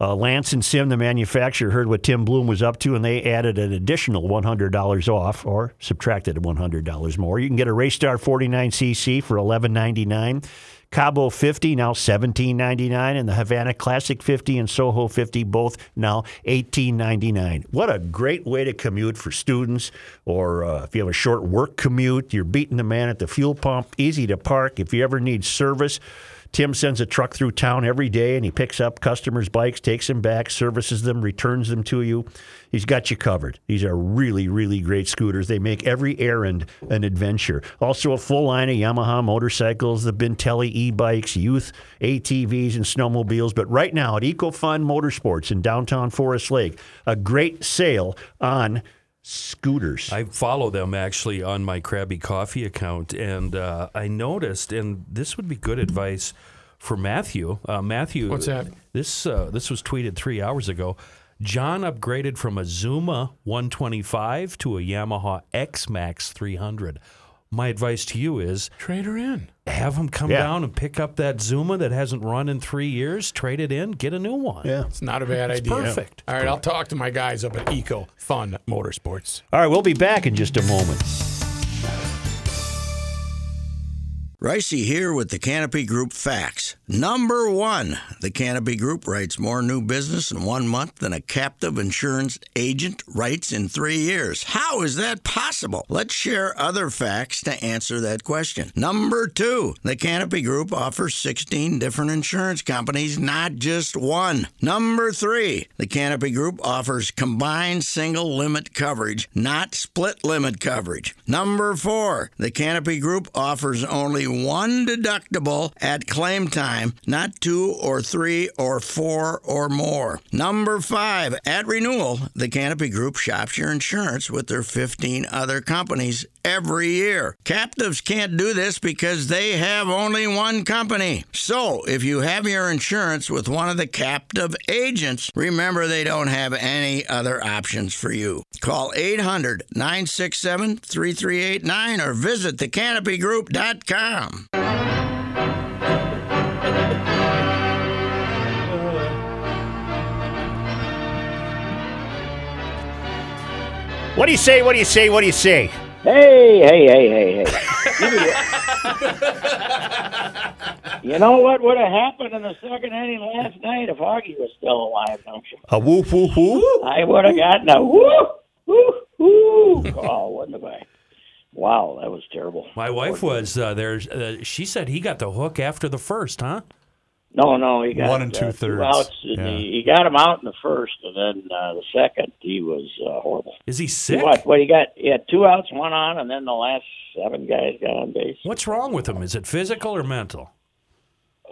Uh, Lance and Sim, the manufacturer, heard what Tim Bloom was up to, and they added an additional $100 off, or subtracted $100 more. You can get a Raystar 49cc for $11.99. Cabo 50 now $17.99 and the Havana Classic 50 and Soho 50 both now $18.99. What a great way to commute for students or uh, if you have a short work commute, you're beating the man at the fuel pump, easy to park. If you ever need service, Tim sends a truck through town every day and he picks up customers' bikes, takes them back, services them, returns them to you. He's got you covered. These are really, really great scooters. They make every errand an adventure. Also, a full line of Yamaha motorcycles, the Bintelli e bikes, youth ATVs, and snowmobiles. But right now at EcoFun Motorsports in downtown Forest Lake, a great sale on scooters. I follow them actually on my Krabby Coffee account, and uh, I noticed, and this would be good advice for Matthew. Uh, Matthew, What's that? This uh, this was tweeted three hours ago. John upgraded from a Zuma 125 to a Yamaha X Max 300. My advice to you is Trade her in. have him come Yeah. down and pick up that Zuma that hasn't run in three years, trade it in, get a new one. yeah. It's not a bad idea. perfect. All right, I'll talk to my guys up at Eco Fun Motorsports. All right, we'll be back in just a moment. Reusse here with the Canopy Group facts. Number one, the Canopy Group writes more new business in one month than a captive insurance agent writes in three years. How is that possible? Let's share other facts to answer that question. Number two, the Canopy Group offers 16 different insurance companies, not just one. Number three, the Canopy Group offers combined single limit coverage, not split limit coverage. Number four, the Canopy Group offers only one deductible at claim time, not two or three or four or more. Number five, at renewal, the Canopy Group shops your insurance with their 15 other companies every year. Captives can't do this because they have only one company. So, if you have your insurance with one of the captive agents, remember they don't have any other options for you. Call 800 967 3389 or visit thecanopygroup.com. What do you say? What do you say? What do you say? Hey, hey, hey, hey, hey. you know what would have happened in the second inning last night if Augie was still alive, don't you? A whoop, whoop, whoop. I would have gotten a whoop, whoop, whoop call, wouldn't have I? Wow, that was terrible. My wife was uh, there. Uh, she said he got the hook after the first, huh? No, no, he got One and two outs. And Yeah. he, he got him out in the first, and then uh, the second he was uh, horrible. Is he sick? What? What he got? He had two outs, one on, and then the last seven guys got on base. What's wrong with him? Is it physical or mental?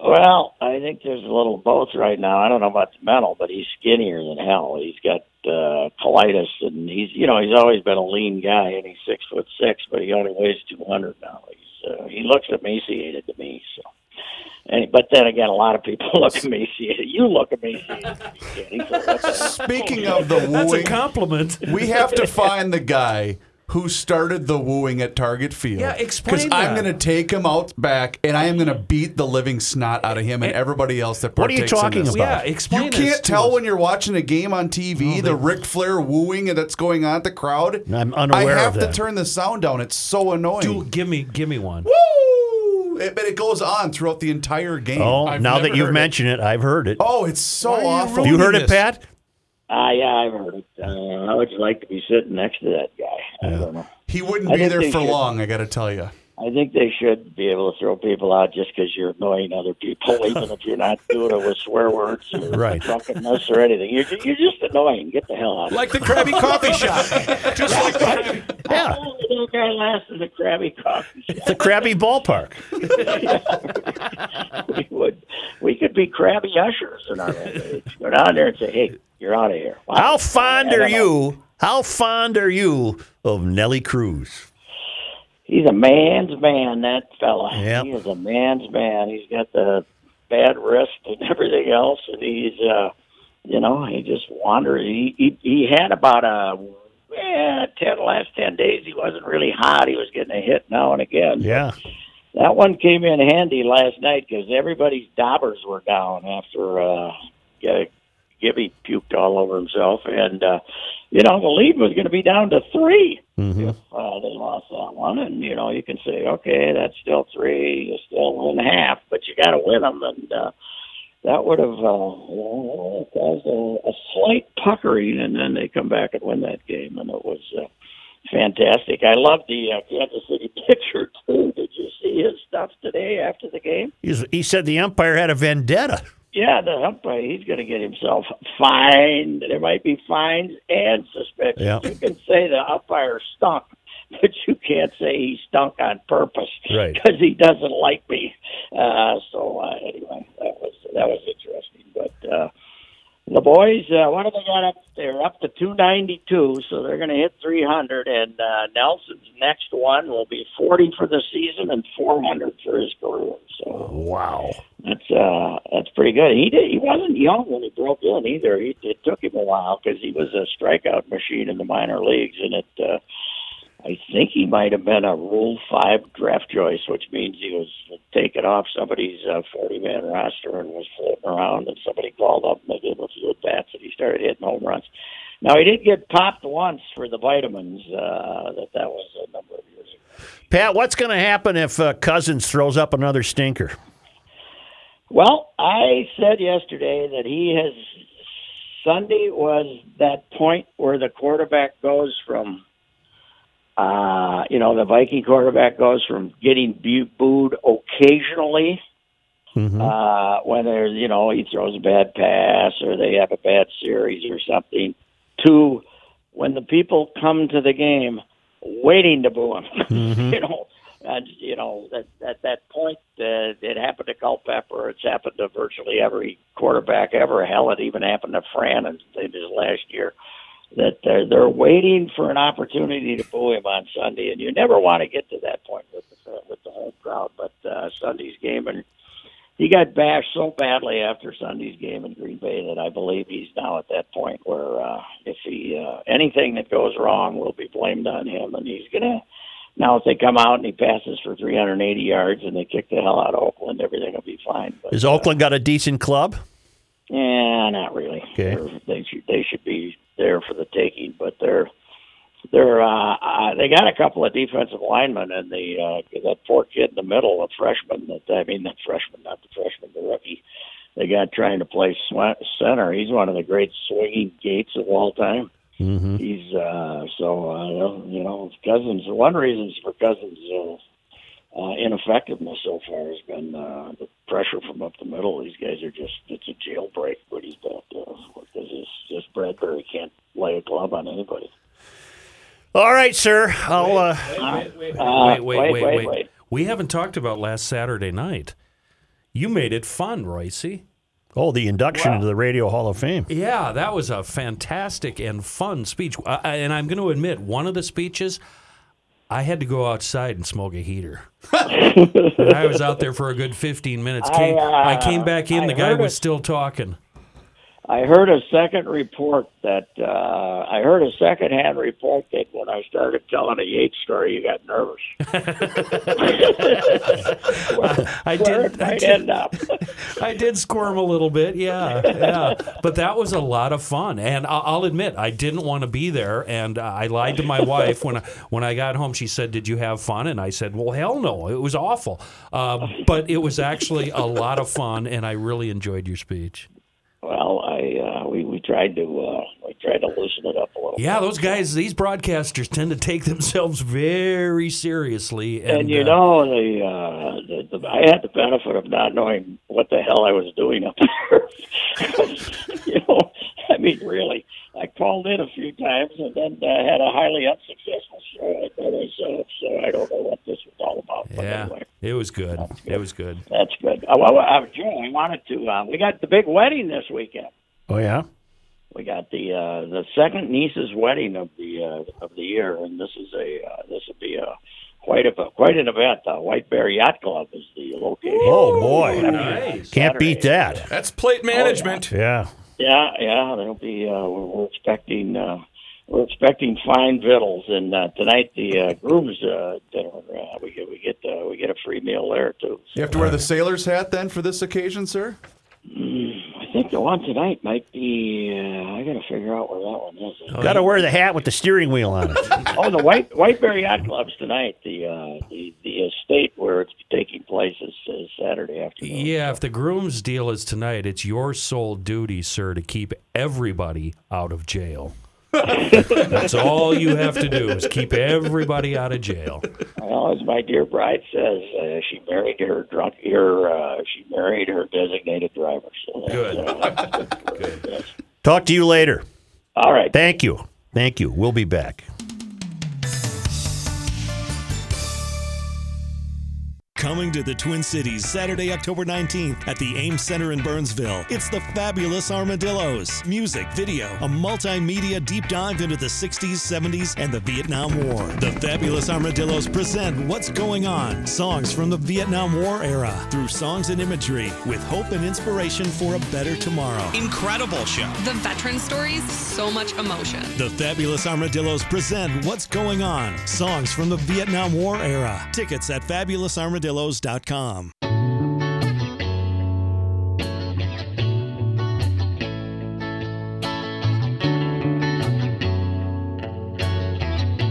Well, I think there's a little both right now. I don't know about the mental, but he's skinnier than hell. He's got uh, colitis, and he's you know he's always been a lean guy, and he's six foot six, but he only weighs two hundred now. He's uh, he looks emaciated to me. So, and, but then again, a lot of people look emaciated. You look emaciated. to me, Kenny, so what the hell? Speaking of the That's a compliment. we have to find the guy who started the wooing at Target Field. Yeah, explain Because I'm that. going to take him out back, and I am going to beat the living snot out of him and eh, everybody else that What are you partakes in talking this. about? Yeah, explain You this can't to tell us. when you're watching a game on TV the Ric Flair wooing that's going on at the crowd. I'm unaware I have of to turn the sound down. It's so annoying. Do, give me, give me one. Woo! It, but it goes on throughout the entire game. Oh, I've now that never you've heard it. mentioned it. I've heard it. Oh, it's so Why are you awful. you heard it, this. Pat? Ah, yeah, I've heard it. Uh, how would you like to be sitting next to that guy? I don't know. He wouldn't I be there for should. long, I got to tell you. I think they should be able to throw people out just because you're annoying other people, even if you're not doing it with swear words or Right. drunkenness or anything. You're, you're just annoying. Get the hell out of Like the Krabby Coffee Shop. Just like the Krabby. Yeah. Guy last in the Krabby Coffee Shop? It's a crabby ballpark. we would, we could be crabby ushers in our. Go down there and say, "Hey, you're out of here." Wow. How fond are you? How fond are you of Nelly Cruz? He's a man's man, that fella. Yep. He is a man's man. He's got the bad wrist and everything else, and he's, uh, you know, he just wandered. He he, he had about a eh, ten last ten days. He wasn't really hot. He was getting a hit now and again. Yeah. That one came in handy last night because everybody's daubers were down after uh, Gibby puked all over himself, and uh, you know the lead was going to be down to 3 Mm-hmm. if uh, they lost that one. And you know you can say, okay, that's still three, you still win half, but you got to win them, and uh, that would have uh, you know, caused a, a slight puckering, and then they come back and win that game, and it was. Uh, Fantastic! I love the uh, Kansas City pitcher too. Did you see his stuff today after the game? He's, he said the umpire had a vendetta. Yeah, the umpire, he's going to get himself fined. There might be fines and suspensions. Yeah. You can say the umpire stunk, but you can't say he stunk on purpose Right. because he doesn't like me. Uh, so uh, anyway, that was that was interesting. But uh, the boys, uh, what do they got up? They're up to 292, so they're going to hit 300. And uh, Nelson's next one will be 40 for the season and 400 for his career. So Wow. that's uh, that's pretty good. He did. He wasn't young when he broke in either. He, it took him a while because he was a strikeout machine in the minor leagues, and it. Uh, I think he might have been a Rule Five draft choice, which means he was taken off somebody's uh, forty-man roster and was floating around, and somebody called up and they gave him a few at bats, and he started hitting home runs. Now he did get popped once for the vitamins. Uh, that that was a number of years ago. Pat, what's going to happen if uh, Cousins throws up another stinker? Well, I said yesterday that he has. Sunday was that point where the quarterback goes from, uh, you know, the Viking quarterback goes from getting booed occasionally uh, when there's, you know, he throws a bad pass or they have a bad series or something, to when the people come to the game waiting to boo him. you know, and you know at at that point, uh, it happened to Culpepper. It's happened to virtually every quarterback ever. Hell, it even happened to Fran in in his last year. That they're they're waiting for an opportunity to boo him on Sunday, and you never want to get to that point with the with the home crowd. But uh, Sunday's game, and he got bashed so badly after Sunday's game in Green Bay that I believe he's now at that point where uh, if he uh, anything that goes wrong will be blamed on him, and he's gonna. Now, if they come out and he passes for 380 yards and they kick the hell out of Oakland, everything will be fine. But, Has Oakland got a decent club? yeah, not really. Okay. They're, they should they should be there for the taking, but they're they're uh, uh, they got a couple of defensive linemen and the uh, that poor kid in the middle, a freshman. That I mean, the freshman, not the freshman, the rookie. They got trying to play swa- center. He's one of the great swinging gates of all time. Mm-hmm. He's uh, so uh, you know Cousins. One reason for Cousins' uh, uh, ineffectiveness so far has been uh, the pressure from up the middle. These guys are just it's a jailbreak what he's got uh, because it's just Bradbury can't lay a glove on anybody. All right, sir. I'll. Uh, Wait, wait, Uh, wait, wait, wait, wait, wait, wait. wait. We haven't talked about last Saturday night. You made it fun, Royce. oh, the induction to the Radio Hall of Fame. Yeah, that was a fantastic and fun speech. Uh, and I'm going to admit, one of the speeches, I had to go outside and smoke a heater. I was out there for a good 15 minutes. I, Came, I, uh, came back in, I the guy was it. still talking. I heard a second report that uh, I heard a second-hand report that when I started telling a Yates story, you got nervous. I Where did. I did. I did squirm a little bit, yeah, yeah. But that was a lot of fun, and I- I'll admit I didn't want to be there, and uh, I lied to my wife when I, when I got home. She said, "Did you have fun?" And I said, "Well, hell no, it was awful." Uh, but it was actually a lot of fun, and I really enjoyed your speech. Well, I uh, we we tried to uh, we tried to loosen it up a little. Yeah, those guys, these broadcasters tend to take themselves very seriously, and, And, you uh, know the, uh, the, the I had the benefit of not knowing what the hell I was doing up there. you know, I mean, really, I called in a few times and then uh, had a highly unsuccessful show. I thought I set up, so I don't know what this was all about. But yeah, anyway, it was good. It was good. that's good. Uh, well, uh, Joe, I wanted to. Uh, we got the big wedding this weekend. Oh yeah. We got the uh, the second niece's wedding of the uh, of the year, and this is a uh, this will be a quite a quite an event. Uh, White Bear Yacht Club is the location. Oh boy. Nice. Can't beat that. That's plate management. Yeah. Yeah, yeah, yeah, there'll be. Uh, we're, we're expecting. Uh, we're expecting fine victuals, and uh, tonight the uh, groom's uh, dinner. Uh, we get we get uh, we get a free meal there too. You have to wear the sailor's hat then for this occasion, sir? I think the one tonight might be. Uh, I got to figure out where that one is. Got to wear the hat with the steering wheel on it. oh, the White White Bear Yacht Club's tonight. The uh, the the estate where it's taking place is, is Saturday afternoon. Yeah, if the groom's deal is tonight, it's your sole duty, sir, to keep everybody out of jail. That's all you have to do is keep everybody out of jail. Well, as my dear bride says, uh, she married her drunk. Her uh, she married her designated driver. So that's, Good. Uh, Talk to you later. All right. Thank you. Thank you. We'll be back. Coming to the Twin Cities Saturday, October 19th at the Ames Center in Burnsville. It's the Fabulous Armadillos. Music, video, a multimedia deep dive into the 60s, 70s, and the Vietnam War. The Fabulous Armadillos present What's Going On? Songs from the Vietnam War era through songs and imagery with hope and inspiration for a better tomorrow. Incredible show. The veteran stories, so much emotion. The Fabulous Armadillos present What's Going On? Songs from the Vietnam War era. Tickets at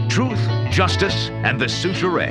Truth justice, and the suture.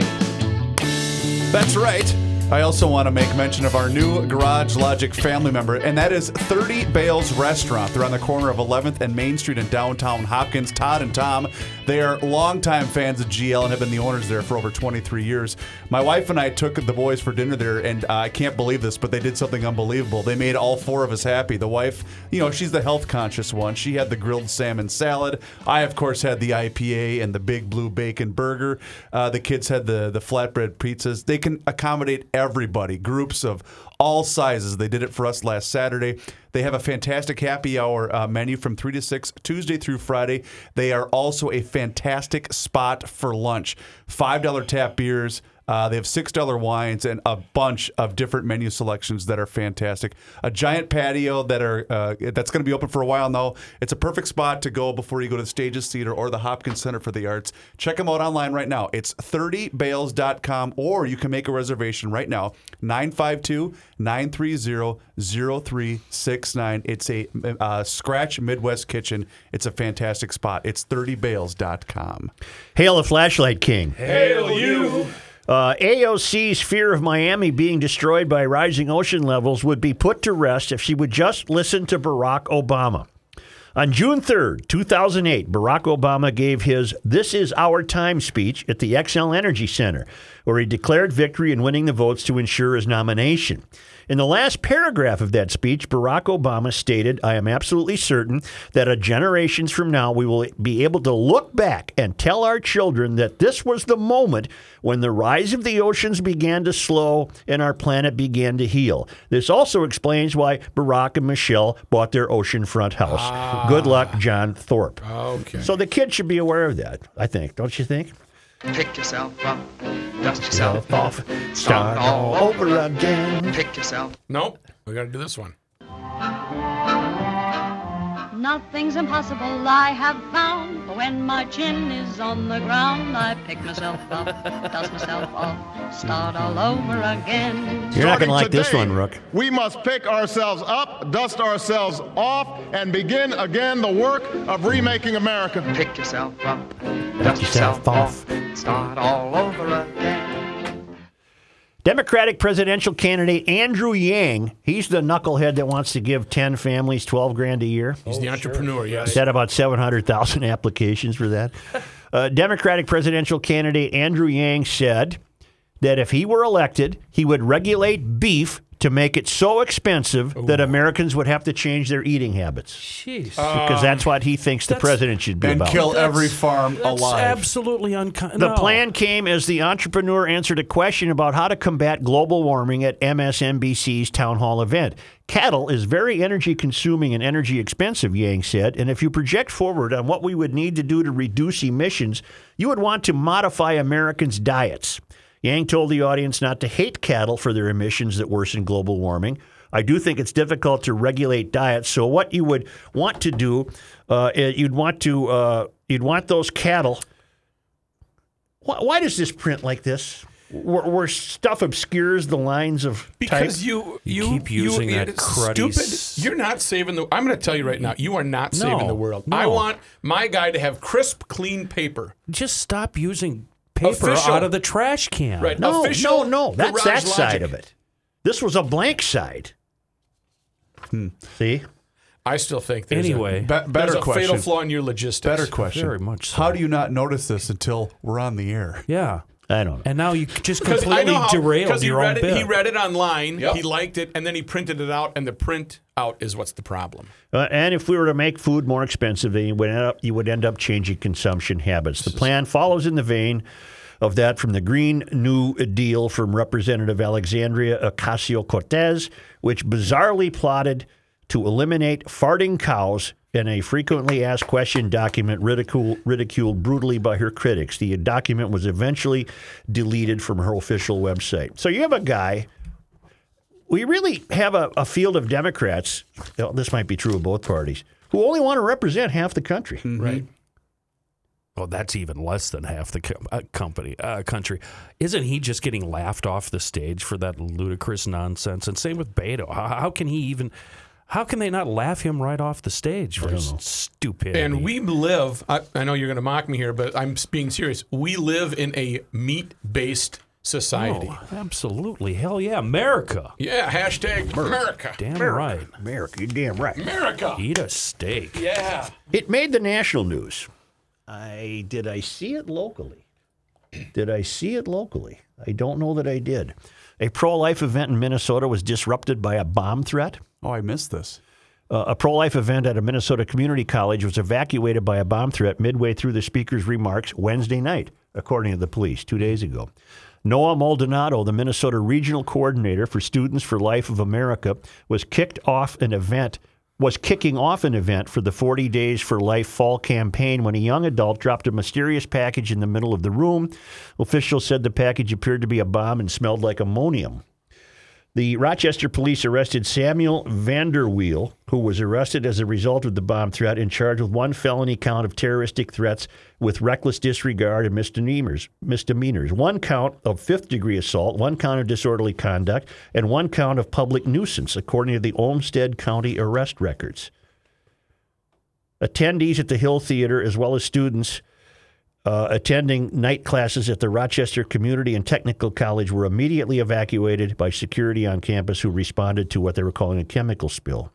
That's right. I also want to make mention of our new Garage Logic family member, and that is 30 Bales Restaurant. They're on the corner of 11th and Main Street in downtown Hopkins. Todd and Tom, they are longtime fans of GL and have been the owners there for over 23 years. My wife and I took the boys for dinner there, and uh, I can't believe this, but they did something unbelievable. They made all four of us happy. The wife, you know, she's the health conscious one. She had the grilled salmon salad. I, of course, had the IPA and the big blue bacon burger. Uh, the kids had the the flatbread pizzas. They can accommodate everybody, groups of all sizes. They did it for us last Saturday. They have a fantastic happy hour uh, menu from 3 to 6, Tuesday through Friday. They are also a fantastic spot for lunch. $5 tap beers. Uh, they have $6 wines and a bunch of different menu selections that are fantastic. A giant patio that are uh, that's going to be open for a while now. It's a perfect spot to go before you go to the Stages Theater or the Hopkins Center for the Arts. Check them out online right now. It's 30bales.com or you can make a reservation right now. 952 930 0369. It's a uh, Scratch Midwest Kitchen. It's a fantastic spot. It's 30bales.com. Hail the Flashlight King. Hail you! Uh, AOC's fear of Miami being destroyed by rising ocean levels would be put to rest if she would just listen to Barack Obama. On June 3rd, 2008, Barack Obama gave his This Is Our Time speech at the Xcel Energy Center, where he declared victory in winning the votes to ensure his nomination. In the last paragraph of that speech, Barack Obama stated, I am absolutely certain that a generations from now we will be able to look back and tell our children that this was the moment when the rise of the oceans began to slow and our planet began to heal. This also explains why Barack and Michelle bought their oceanfront house. Good ah. luck, John Thorpe. Okay. So the kids should be aware of that, I think. Don't you think? Pick yourself up, dust yourself off, start all over again. Pick yourself. Nope. We got to do this one. Nothing's impossible, I have found. When my chin is on the ground, I pick myself up, dust myself off, start all over again. You're not going to like this one, Rook. We must pick ourselves up, dust ourselves off, and begin again the work of remaking America. Pick yourself up, Dust yourself off. start all over again. Democratic presidential candidate Andrew Yang, he's the knucklehead that wants to give 10 families 12 grand a year. He's the entrepreneur, yes. He's had about 700,000 applications for that. Uh, Democratic presidential candidate Andrew Yang said that if he were elected, he would regulate beef to make it so expensive that Americans would have to change their eating habits. Jeez. Because that's what he thinks the president should be And about. kill every That's- farm That's alive. absolutely unkind. The plan came as the entrepreneur answered a question about how to combat global warming at MSNBC's town hall event. Cattle is very energy consuming and energy expensive, Yang said, and if you project forward on what we would need to do to reduce emissions, you would want to modify Americans' diets. Yang told the audience not to hate cattle for their emissions that worsen global warming. I do think it's difficult to regulate diets. So what you would want to do, uh, you'd want to uh, you'd want those cattle why, why does this print like this? Where, where stuff obscures the lines of Because type? you, You you keep using you, that it's cruddy stupid. s- You're not saving the. I'm going to tell you right now. You are not saving No, the world. no. I want my guy to have crisp, clean paper. Just stop using paper Official. out of the trash can. Right. no, official no, no. That's garage that side logic. of it. This was a blank side. Hmm. See, I still think there's Anyway. a, Be- there's better a question. fatal flaw in your logistics. Better question. Very much so. How do you not notice this until we're on the air? Yeah. I don't know. And now you just Because I completely know how, derailed 'cause he your read own it, bit. He read it online. Yep. He liked it, and then he printed it out. And the print out is what's the problem. Uh, and if we were to make food more expensive, then you would end up you would end up changing consumption habits. The plan follows in the vein of that from the Green New Deal from Representative Alexandria Ocasio Cortez, which bizarrely plotted to eliminate farting cows in a frequently asked question document ridicule, ridiculed brutally by her critics. The document was eventually deleted from her official website. So you have a guy we really have a, a field of Democrats, you know, this might be true of both parties, who only want to represent half the country. Right. Well, that's even less than half the com- uh, company uh, country. Isn't he just getting laughed off the stage for that ludicrous nonsense? And same with Beto. How, how can he even? How can they not laugh him right off the stage for his stupidity? And we live, I, I know you're going to mock me here, but I'm being serious. We live in a meat based society. Oh, absolutely. Hell yeah. America. Yeah, hashtag America. Damn right. America, you're damn right. America. Eat a steak. Yeah. It made the national news. I did I see it locally? Did I see it locally? I don't know that I did. A pro-life event in Minnesota was disrupted by a bomb threat. Oh, I missed this. Uh, a pro-life event at a Minnesota community college was evacuated by a bomb threat midway through the speaker's remarks Wednesday night, according to the police, two days ago. Noah Maldonado, the Minnesota regional coordinator for Students for Life of America, was kicked off an event was kicking off an event for the 40 Days for Life fall campaign when a young adult dropped a mysterious package in the middle of the room. Officials said the package appeared to be a bomb and smelled like ammonium. The Rochester police arrested Samuel Vanderweel, who was arrested as a result of the bomb threat and charged with one felony count of terroristic threats with reckless disregard and misdemeanors. Misdemeanors, one count of fifth-degree assault, one count of disorderly conduct, and one count of public nuisance, according to the Olmsted County arrest records. Attendees at the Hill Theater, as well as students uh, attending night classes at the Rochester Community and Technical College were immediately evacuated by security on campus who responded to what they were calling a chemical spill.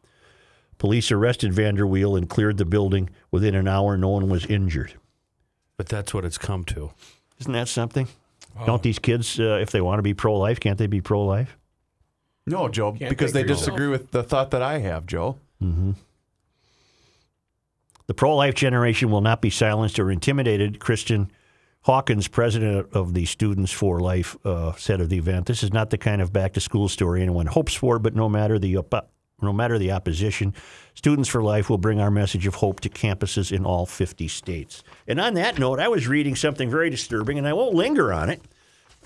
Police arrested Vanderweel and cleared the building. Within an hour, no one was injured. But that's what it's come to. Isn't that something? Don't these kids, uh, if they want to be pro life, can't they be pro life? No, Joe, Can't because take they yourself. disagree with the thought that I have, Joe. Mm-hmm. The pro life generation will not be silenced or intimidated. Kristan Hawkins, president of the Students for Life, uh, said of the event, "This is not the kind of back to school story anyone hopes for, but no matter the oppo- no matter the opposition, Students for Life will bring our message of hope to campuses in all 50 states." And on that note, I was reading something very disturbing, and I won't linger on it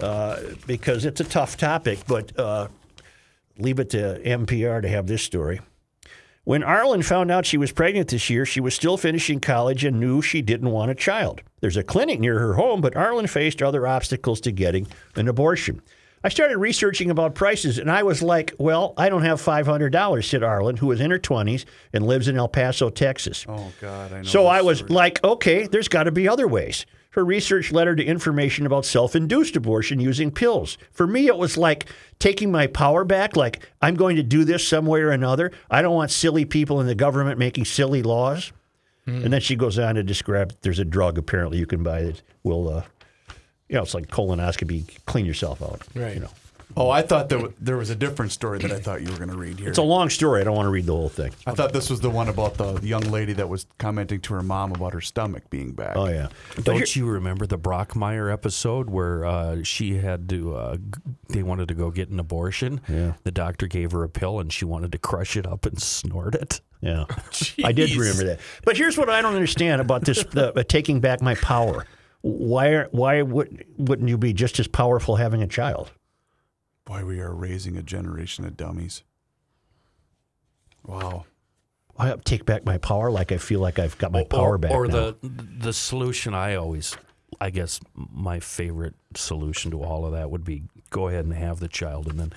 uh, because it's a tough topic, but uh, leave it to NPR to have this story. When Arlen found out she was pregnant this year, she was still finishing college and knew she didn't want a child. There's a clinic near her home, but Arlen faced other obstacles to getting an abortion. I started researching about prices, and I was like, well, I don't have $500, said Arlen, who is in her 20s and lives in El Paso, Texas. Oh, God. I know So I was story. like, okay, there's got to be other ways. Her research led her to information about self induced abortion using pills. For me, it was like taking my power back, like, I'm going to do this some way or another. I don't want silly people in the government making silly laws. And then she goes on to describe there's a drug apparently you can buy that will, uh, you know, it's like colonoscopy, clean yourself out. Right. You know. Oh, I thought there, w- there was a different story that I thought you were going to read here. It's a long story. I don't want to read the whole thing. I thought this was the one about the young lady that was commenting to her mom about her stomach being back. Oh, yeah. Don't you remember the Brockmeyer episode where uh, she had to? Uh, g- they wanted to go get an abortion. Yeah. The doctor gave her a pill, and she wanted to crush it up and snort it. Yeah, I did remember that. But here's what I don't understand about this: the, uh, taking back my power. Why? Why would, wouldn't you be just as powerful having a child? Boy, we are raising a generation of dummies. Wow. Why take back my power? Like I feel like I've got my power or, back. Or now. the the solution I always, I guess, my favorite solution to all of that would be go ahead and have the child, and then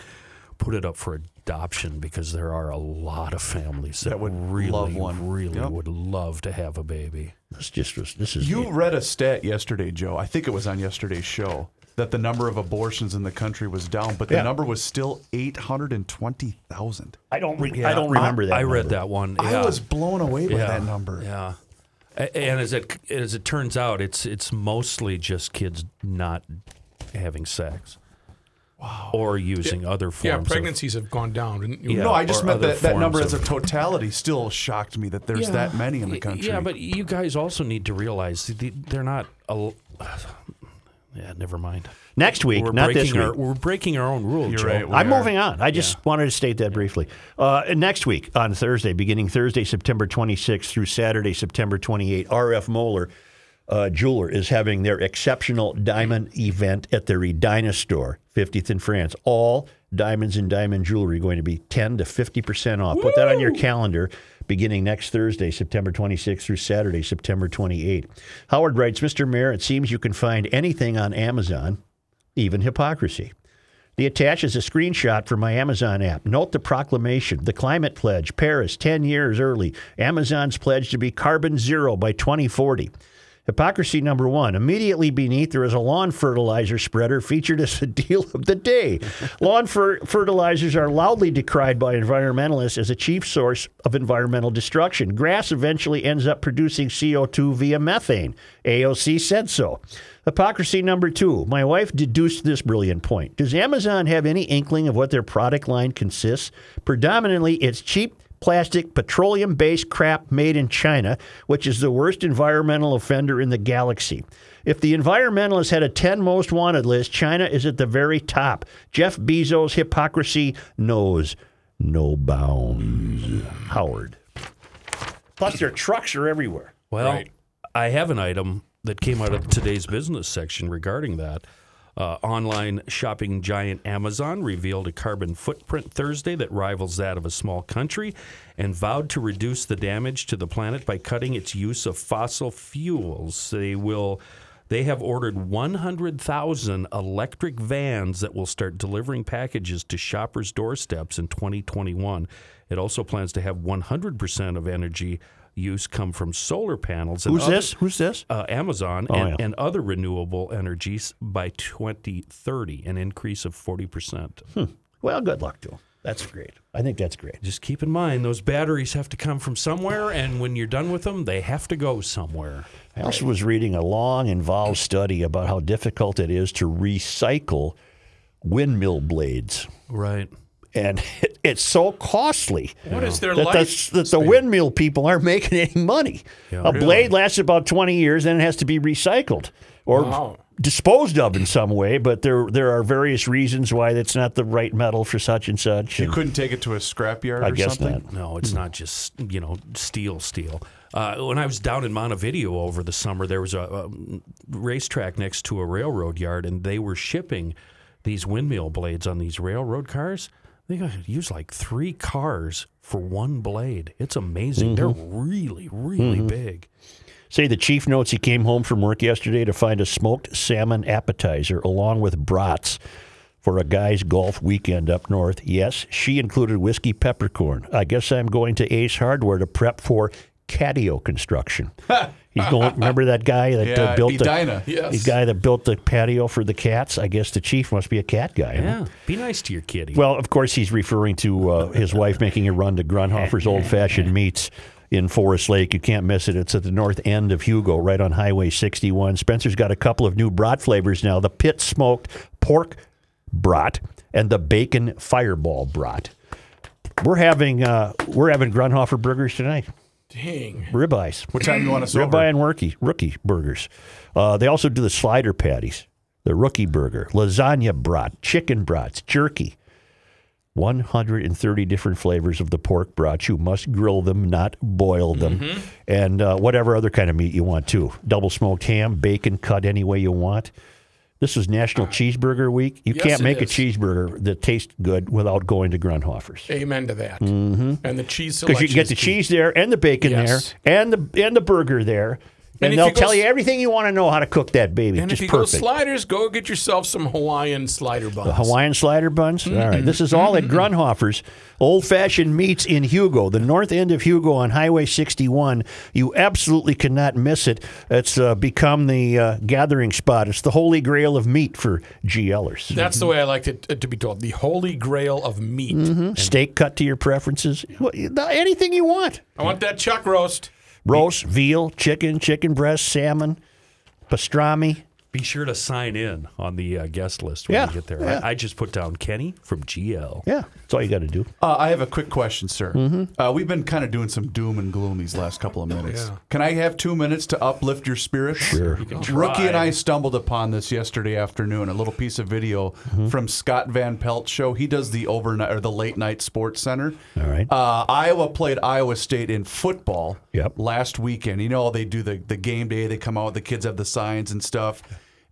put it up for adoption because there are a lot of families that, That would really, love one. really Yep. would love to have a baby. This just. This is You read a stat yesterday, Joe. I think it was on yesterday's show that the number of abortions in the country was down, but the Yeah. number was still eight hundred and twenty thousand. I don't. Re- Yeah, I don't remember that. I read that one. I yeah. was blown away by Yeah, that number. Yeah. A- And as it as it turns out, it's it's mostly just kids not having sex. Wow. Or using other forms. Yeah, of- pregnancies have gone down. didn't you? Yeah, no, I just or meant other that that number forms as a of- totality still shocked me that there's Yeah. that many in the country. Yeah, but you guys also need to realize the- they're not. A, yeah, never mind. Next week, we're not this breaking Our, week. we're breaking our own rules. You're Joe. right, I'm are. moving on. I just wanted to state that briefly. Uh, next week on Thursday, beginning Thursday, September 26th through Saturday, September 28th, RF Moeller uh, Jeweler is having their exceptional diamond event at their Edina store, 50th in France. All diamonds and diamond jewelry going to be 10 to 50% off. Put that on your calendar beginning next Thursday, September 26th through Saturday, September 28th. Howard writes, Mr. Mayor, it seems you can find anything on Amazon, even hypocrisy. The attach is a screenshot from my Amazon app. Note the proclamation, the climate pledge, Paris, 10 years early. Amazon's pledge to be carbon zero by 2040. Hypocrisy number one. Immediately beneath, there is a lawn fertilizer spreader featured as the deal of the day. lawn fer- fertilizers are loudly decried by environmentalists as a chief source of environmental destruction. Grass eventually ends up producing CO2 via methane. AOC said so. Hypocrisy number two. My wife deduced this brilliant point. Does Amazon have any inkling of what their product line consists? Predominantly, it's cheap plastic, petroleum based crap made in China, which is the worst environmental offender in the galaxy. If the environmentalists had a 10 most wanted list, China is at the very top. Jeff Bezos' hypocrisy knows no bounds. Howard. Plus, their trucks are everywhere. Well, I have an item that came out of today's business section regarding that. Uh, online shopping giant Amazon revealed a carbon footprint Thursday that rivals that of a small country and vowed to reduce the damage to the planet by cutting its use of fossil fuels. They will. They have ordered 100,000 electric vans that will start delivering packages to shoppers' doorsteps in 2021. It also plans to have 100% of energy use come from solar panels. Who's other- this? Who's this? uh, Amazon Oh, and, yeah. and other renewable energies by 2030, an increase of 40%. Well, good luck to them. That's great. I think that's great. Just keep in mind, those batteries have to come from somewhere, and when you're done with them, they have to go somewhere. I also was reading a long, involved study about how difficult it is to recycle windmill blades. Right. And it, it's so costly. What is their that life The, that the windmill people aren't making any money. Yeah, a really? blade lasts about 20 years, and it has to be recycled or Wow. disposed of in some way. But there there are various reasons why that's not the right metal for such and such. You and- couldn't take it to a scrapyard I or guess something? not. No, it's not just you know steel, steel. Uh, when I was down in Montevideo over the summer, there was a, a racetrack next to a railroad yard, and they were shipping these windmill blades on these railroad cars. They could use like three cars for one blade. It's amazing. They're really, really Mhm. big. Say the chief notes he came home from work yesterday to find a smoked salmon appetizer along with brats for a guy's golf weekend up north. Yes, she included whiskey peppercorn. I guess I'm going to Ace Hardware to prep for catio construction. He's going. Remember that guy that Yeah, uh, built the, Edina. Yes. the guy that built the patio for the cats. I guess the chief must be a cat guy. huh? Yeah, be nice to your kitty. Well, of course, he's referring to uh, his wife making a run to Grundhofer's Old Fashioned Meats in Forest Lake. You can't miss it. It's at the north end of Hugo, right on Highway 61. Spencer's got a couple of new brat flavors now the pit smoked pork brat and the bacon fireball brat. We're having uh, we're having Grundhofer burgers tonight. Dang. Ribeyes. What time you want us Ribeye over? and rookie rookie burgers. Uh, they also do the slider patties, the rookie burger, lasagna brat, chicken brats, jerky. 130 different flavors of the pork brat. You must grill them, not boil them. Mm-hmm. And uh, whatever other kind of meat you want, too. Double smoked ham, bacon cut any way you want. This is National Cheeseburger Week. You Yes, can't make a is. cheeseburger that tastes good without going to Grundhofer's. Amen to that. Mhm. And the cheese Because you can get the cheese there and the bacon Yes. there and the and the burger there. And And, they'll tell you everything you want to know how to cook that baby. And Just if you go sliders, go get yourself some Hawaiian slider buns. the Hawaiian slider buns. All right. This is all at Grundhofer's Old Fashioned Meats in Hugo, the north end of Hugo on Highway 61. You absolutely cannot miss it. It's uh, become the uh, gathering spot. It's the holy grail of meat for GLers. That's the way I like it to be told. The holy grail of meat. Mhm. Steak cut to your preferences. Anything you want. I want that chuck roast. Roast, veal, chicken, chicken breast, salmon, pastrami. Be sure to sign in on the uh, guest list when Yeah, you get there. yeah. I, I just put down Kenny from GL. Yeah, that's all you got to do. Uh, I have a quick question, sir. Mm-hmm. Uh, we've been kind of doing some doom and gloom these last couple of minutes. Yeah. Can I have two minutes to uplift your spirits? Sure. You Rookie and I stumbled upon this yesterday afternoon. A little piece of video Mm-hmm. from Scott Van Pelt show. He does the overnight or the late night sports center. All right. Uh, Iowa played Iowa State in football Yep. last weekend. You know they do the the game day. They come out. The kids have the signs and stuff.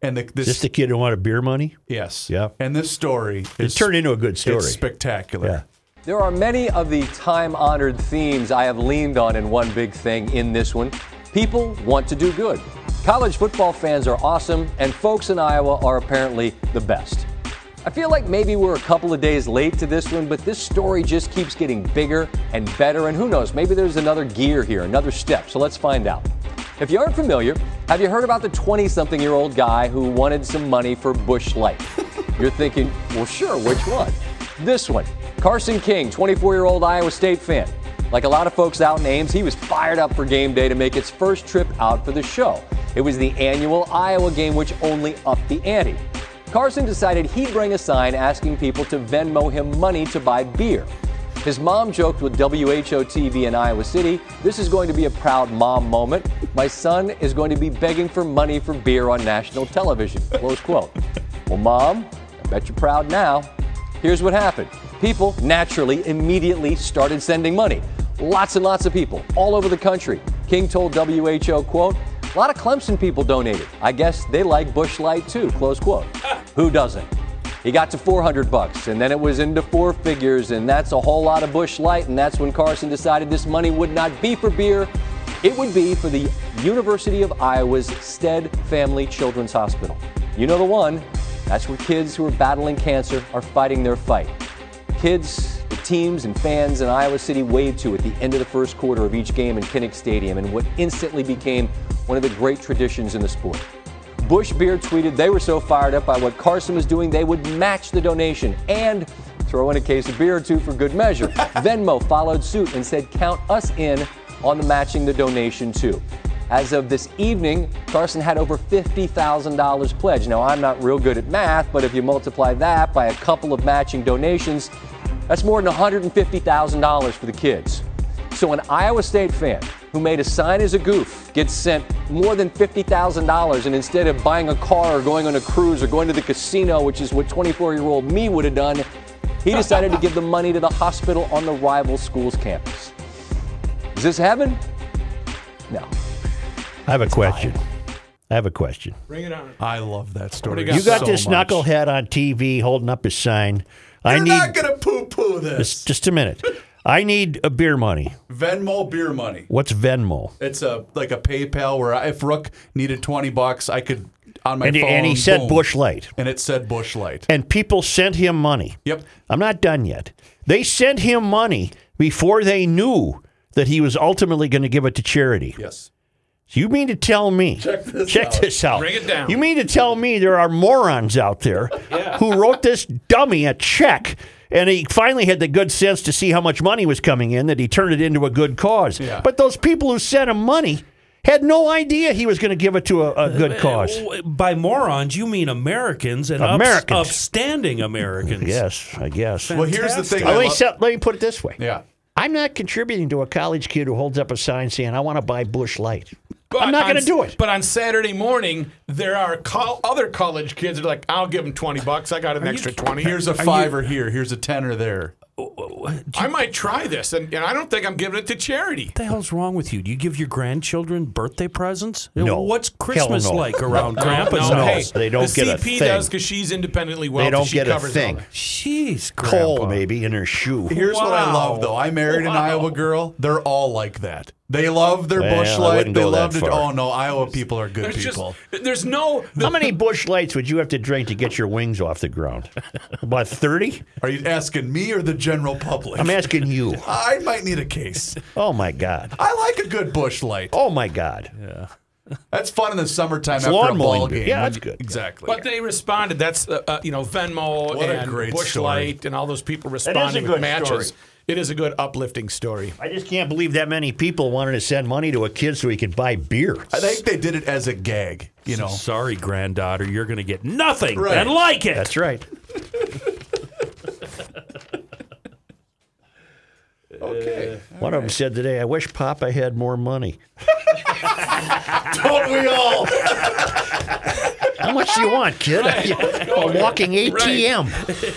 And the, this Is this the kid who wanted beer money? yes, Yeah. And this story It is turned into a good story. It's spectacular. Yeah. There are many of the time honored themes I have leaned on in one big thing in this one. People want to do good. College football fans are awesome, and folks in Iowa are apparently the best. I feel like maybe we're a couple of days late to this one, but this story just keeps getting bigger and better. And who knows, maybe there's another gear here, another step. So let's find out. If you aren't familiar, have you heard about the 20 something year old guy who wanted some money for Busch Light? You're thinking, well, sure, which one? This one. Carson King, 24 year old Iowa State fan. Like a lot of folks out in Ames, he was fired up for game day to make its first trip out for the show. It was the annual Iowa game, which only upped the ante. Carson decided he'd bring a sign asking people to Venmo him money to buy beer. His mom joked with WHO TV in Iowa City, This is going to be a proud mom moment. My son is going to be begging for money for beer on national television. Close quote. Well, mom, I bet you're proud now. Here's what happened people naturally immediately started sending money. Lots and lots of people all over the country. King told WHO, quote, a lot of Clemson people donated. I guess they like Busch Light too, close quote. Who doesn't? He got to 400 bucks, and then it was into four figures, and that's a whole lot of Busch Light, and that's when Carson decided this money would not be for beer, it would be for the University of Iowa's Stead Family Children's Hospital. You know the one. That's where kids who are battling cancer are fighting their fight. Kids, the teams, and fans in Iowa City waved to at the end of the first quarter of each game in Kinnick Stadium, and what instantly became one of the great traditions in the sport. Busch Beer tweeted they were so fired up by what Carson was doing, they would match the donation and throw in a case of beer or two for good measure. Venmo followed suit and said, Count us in on the matching the donation too. As of this evening, Carson had over $50,000 pledged. Now, I'm not real good at math, but if you multiply that by a couple of matching donations, that's more than $150,000 for the kids. So, an Iowa State fan who made a sign as a goof gets sent more than $50,000, and instead of buying a car or going on a cruise or going to the casino, which is what 24 year old me would have done, he decided to give the money to the hospital on the rival school's campus. Is this heaven? No. I have a question. I have a question. Bring it on. I love that story. You got so this much. knucklehead on TV holding up his sign. I You're need not gonna poo-poo this. just, just a minute. I need a beer money. Venmo beer money. What's Venmo? It's a like a PayPal where I, if Rook needed twenty bucks, I could on my And phone. and he said boom, Busch Light. and it said Busch Light. And people sent him money. Yep. I'm not done yet. They sent him money before they knew that he was ultimately going to give it to charity. Yes. You mean to tell me? Check this check out. this out. Bring it down. You mean to tell me there are morons out there who wrote this dummy a check and he finally had the good sense to see how much money was coming in that he turned it into a good cause. Yeah. But those people who sent him money had no idea he was going to give it to a, a good cause. Uh, By morons, you mean Americans and ups- Americans. upstanding Americans. Yes, I guess. Well, here's the thing. Let me, love- se- let me put it this way. Yeah. I'm not contributing to a college kid who holds up a sign saying, I want to buy Busch Light. But I'm not going to do it. But on Saturday morning, there are col- other college kids that are like, I'll give them 20 bucks. I got an extra 20. Here's a Are you- fiver here. Here's a tenner there. I might try this, and, and I don't think I'm giving it to charity. What the hell's wrong with you? Do you give your grandchildren birthday presents? No. What's Hell Christmas no. like around Grandpa's no, house? hey, They don't the get a CP thing. does because she's independently wealthy. They don't she get a covers thing. all that. Jeez, Coal, maybe, in her shoe. Here's what I Wow. love though. I married an Wow. Iowa girl. They're all like that. They love their Well, Busch Light. They love that to. Oh no, Iowa people are good There's just, people. there's no. How many Busch Lights would you have to drink to get your wings off the ground? About 30? Are you asking me or the general public? I'm asking you. I might need a case. Oh, my God. I like a good Busch Light. Oh, my God. Yeah. That's fun in the summertime It's after a ball game. Yeah, that's good. Exactly. But they responded. That's uh, uh, you know Venmo What and great Busch story. Light and all those people is a responding good with matches. story. It is a good uplifting story. I just can't believe that many people wanted to send money to a kid so he could buy beer. I think they did it as a gag. You know. Sorry, granddaughter, you're going to get nothing Right. and like it. That's right. Okay. One of them said today, I wish Papa had more money. Don't we all? How much do you want, kid? A walking ATM.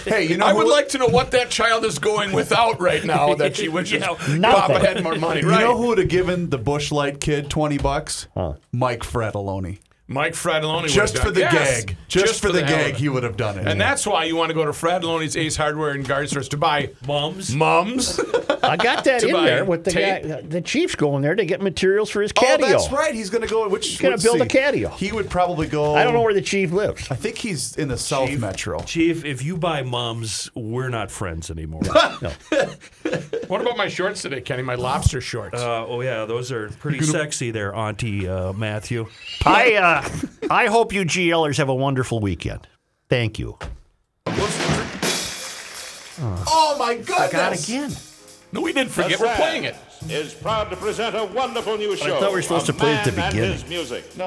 Hey, you know I who- would like to know what that child is going without right now that she wishes Papa nothing. had more money. You right? know who would have given the Busch Light kid twenty bucks? Mike Fratallone. Mike Fratallone Just for the Yes, gag. Just, for the hell of gag, he would have done it. And that's why you want to go to Fratallone's Ace Hardware and Garden Stores to buy mums. Mums. I got that in there with the tape. guy. The Chiefs going there to get materials for his catio. Oh, catio. that's right. He's going to go. Which He's gonna build see. a catio. He would probably go. I don't know where the chief lives. I think he's in the South Metro. Chief, if you buy mums, we're not friends anymore. What about my shorts today, Kenny? My lobster shorts. Uh, oh yeah, those are pretty sexy there, Auntie uh, Matthew. I uh, I hope you GLers have a wonderful weekend. Thank you. Oh my goodness! Forgot again. No, we didn't forget. The We're playing it. Red Is proud to present a wonderful new show. I thought we were supposed to play it at the Man and beginning. his music. No.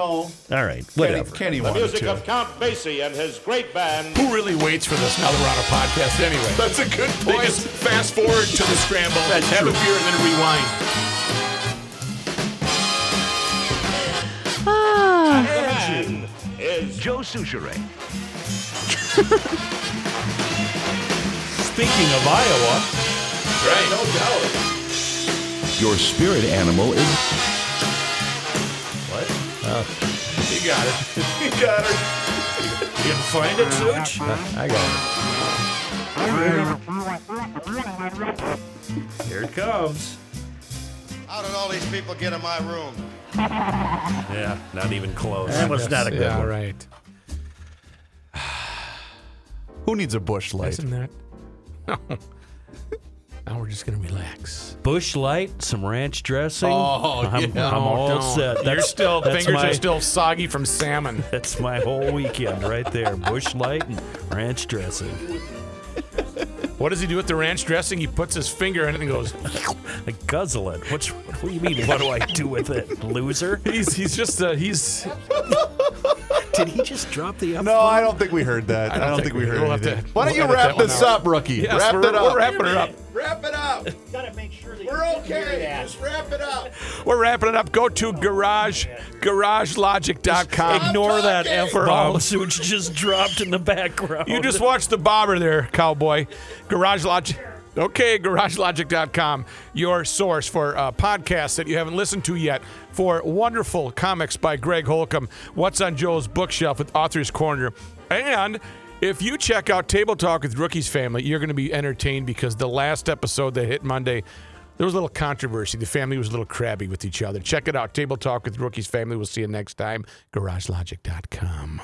All right, whatever. Kenny The wanted music to. of Count Basie and his great band. Who really waits for this now that we're on a podcast anyway? That's a good They point. just fast forward to the scramble, That's have true. a beer, and then rewind. The man is Joe Soucheray. Speaking of Iowa, Right. No doubt. Your spirit animal is what? Oh. You got it. You got her. You can find it, Such? I got it. Here it comes. How did all these people get in my room? Yeah, not even close. That was not a good yeah, one. right. Who needs a Busch Light? Isn't that? now we're just gonna relax. Busch Light, some ranch dressing. Oh, I'm, yeah. I'm all don't. set. You're still that's fingers my- are still soggy from salmon. That's my whole weekend right there. Busch Light and ranch dressing. What does he do with the ranch dressing? He puts his finger in it and goes. I guzzle it. Which, what do you mean? What do I do with it? Loser? He's he's just uh, he's. Did he just drop the F No, I don't think we heard that. I don't, think, we heard we'll anything. to- Why don't we'll you wrap this out. up, rookie? Yes, wrap we're, it up. we're wrapping it up. Wrap it up. Gotta make sure that We're okay. Just wrap it up. We're wrapping it up. Go to garage garagelogic.com. Ignore that talking. F bomb which just dropped in the background. You just watched the bobber there, cowboy. Garage Logic. Okay, garagelogic.com, your source for uh, podcasts that you haven't listened to yet, for wonderful comics by Greg Holcomb, What's on Joe's Bookshelf with Author's Corner. And if you check out Table Talk with Rookie's Family, you're going to be entertained because the last episode that hit Monday, there was a little controversy. The family was a little crabby with each other. Check it out. Table Talk with Rookie's Family. We'll see you next time. GarageLogic.com.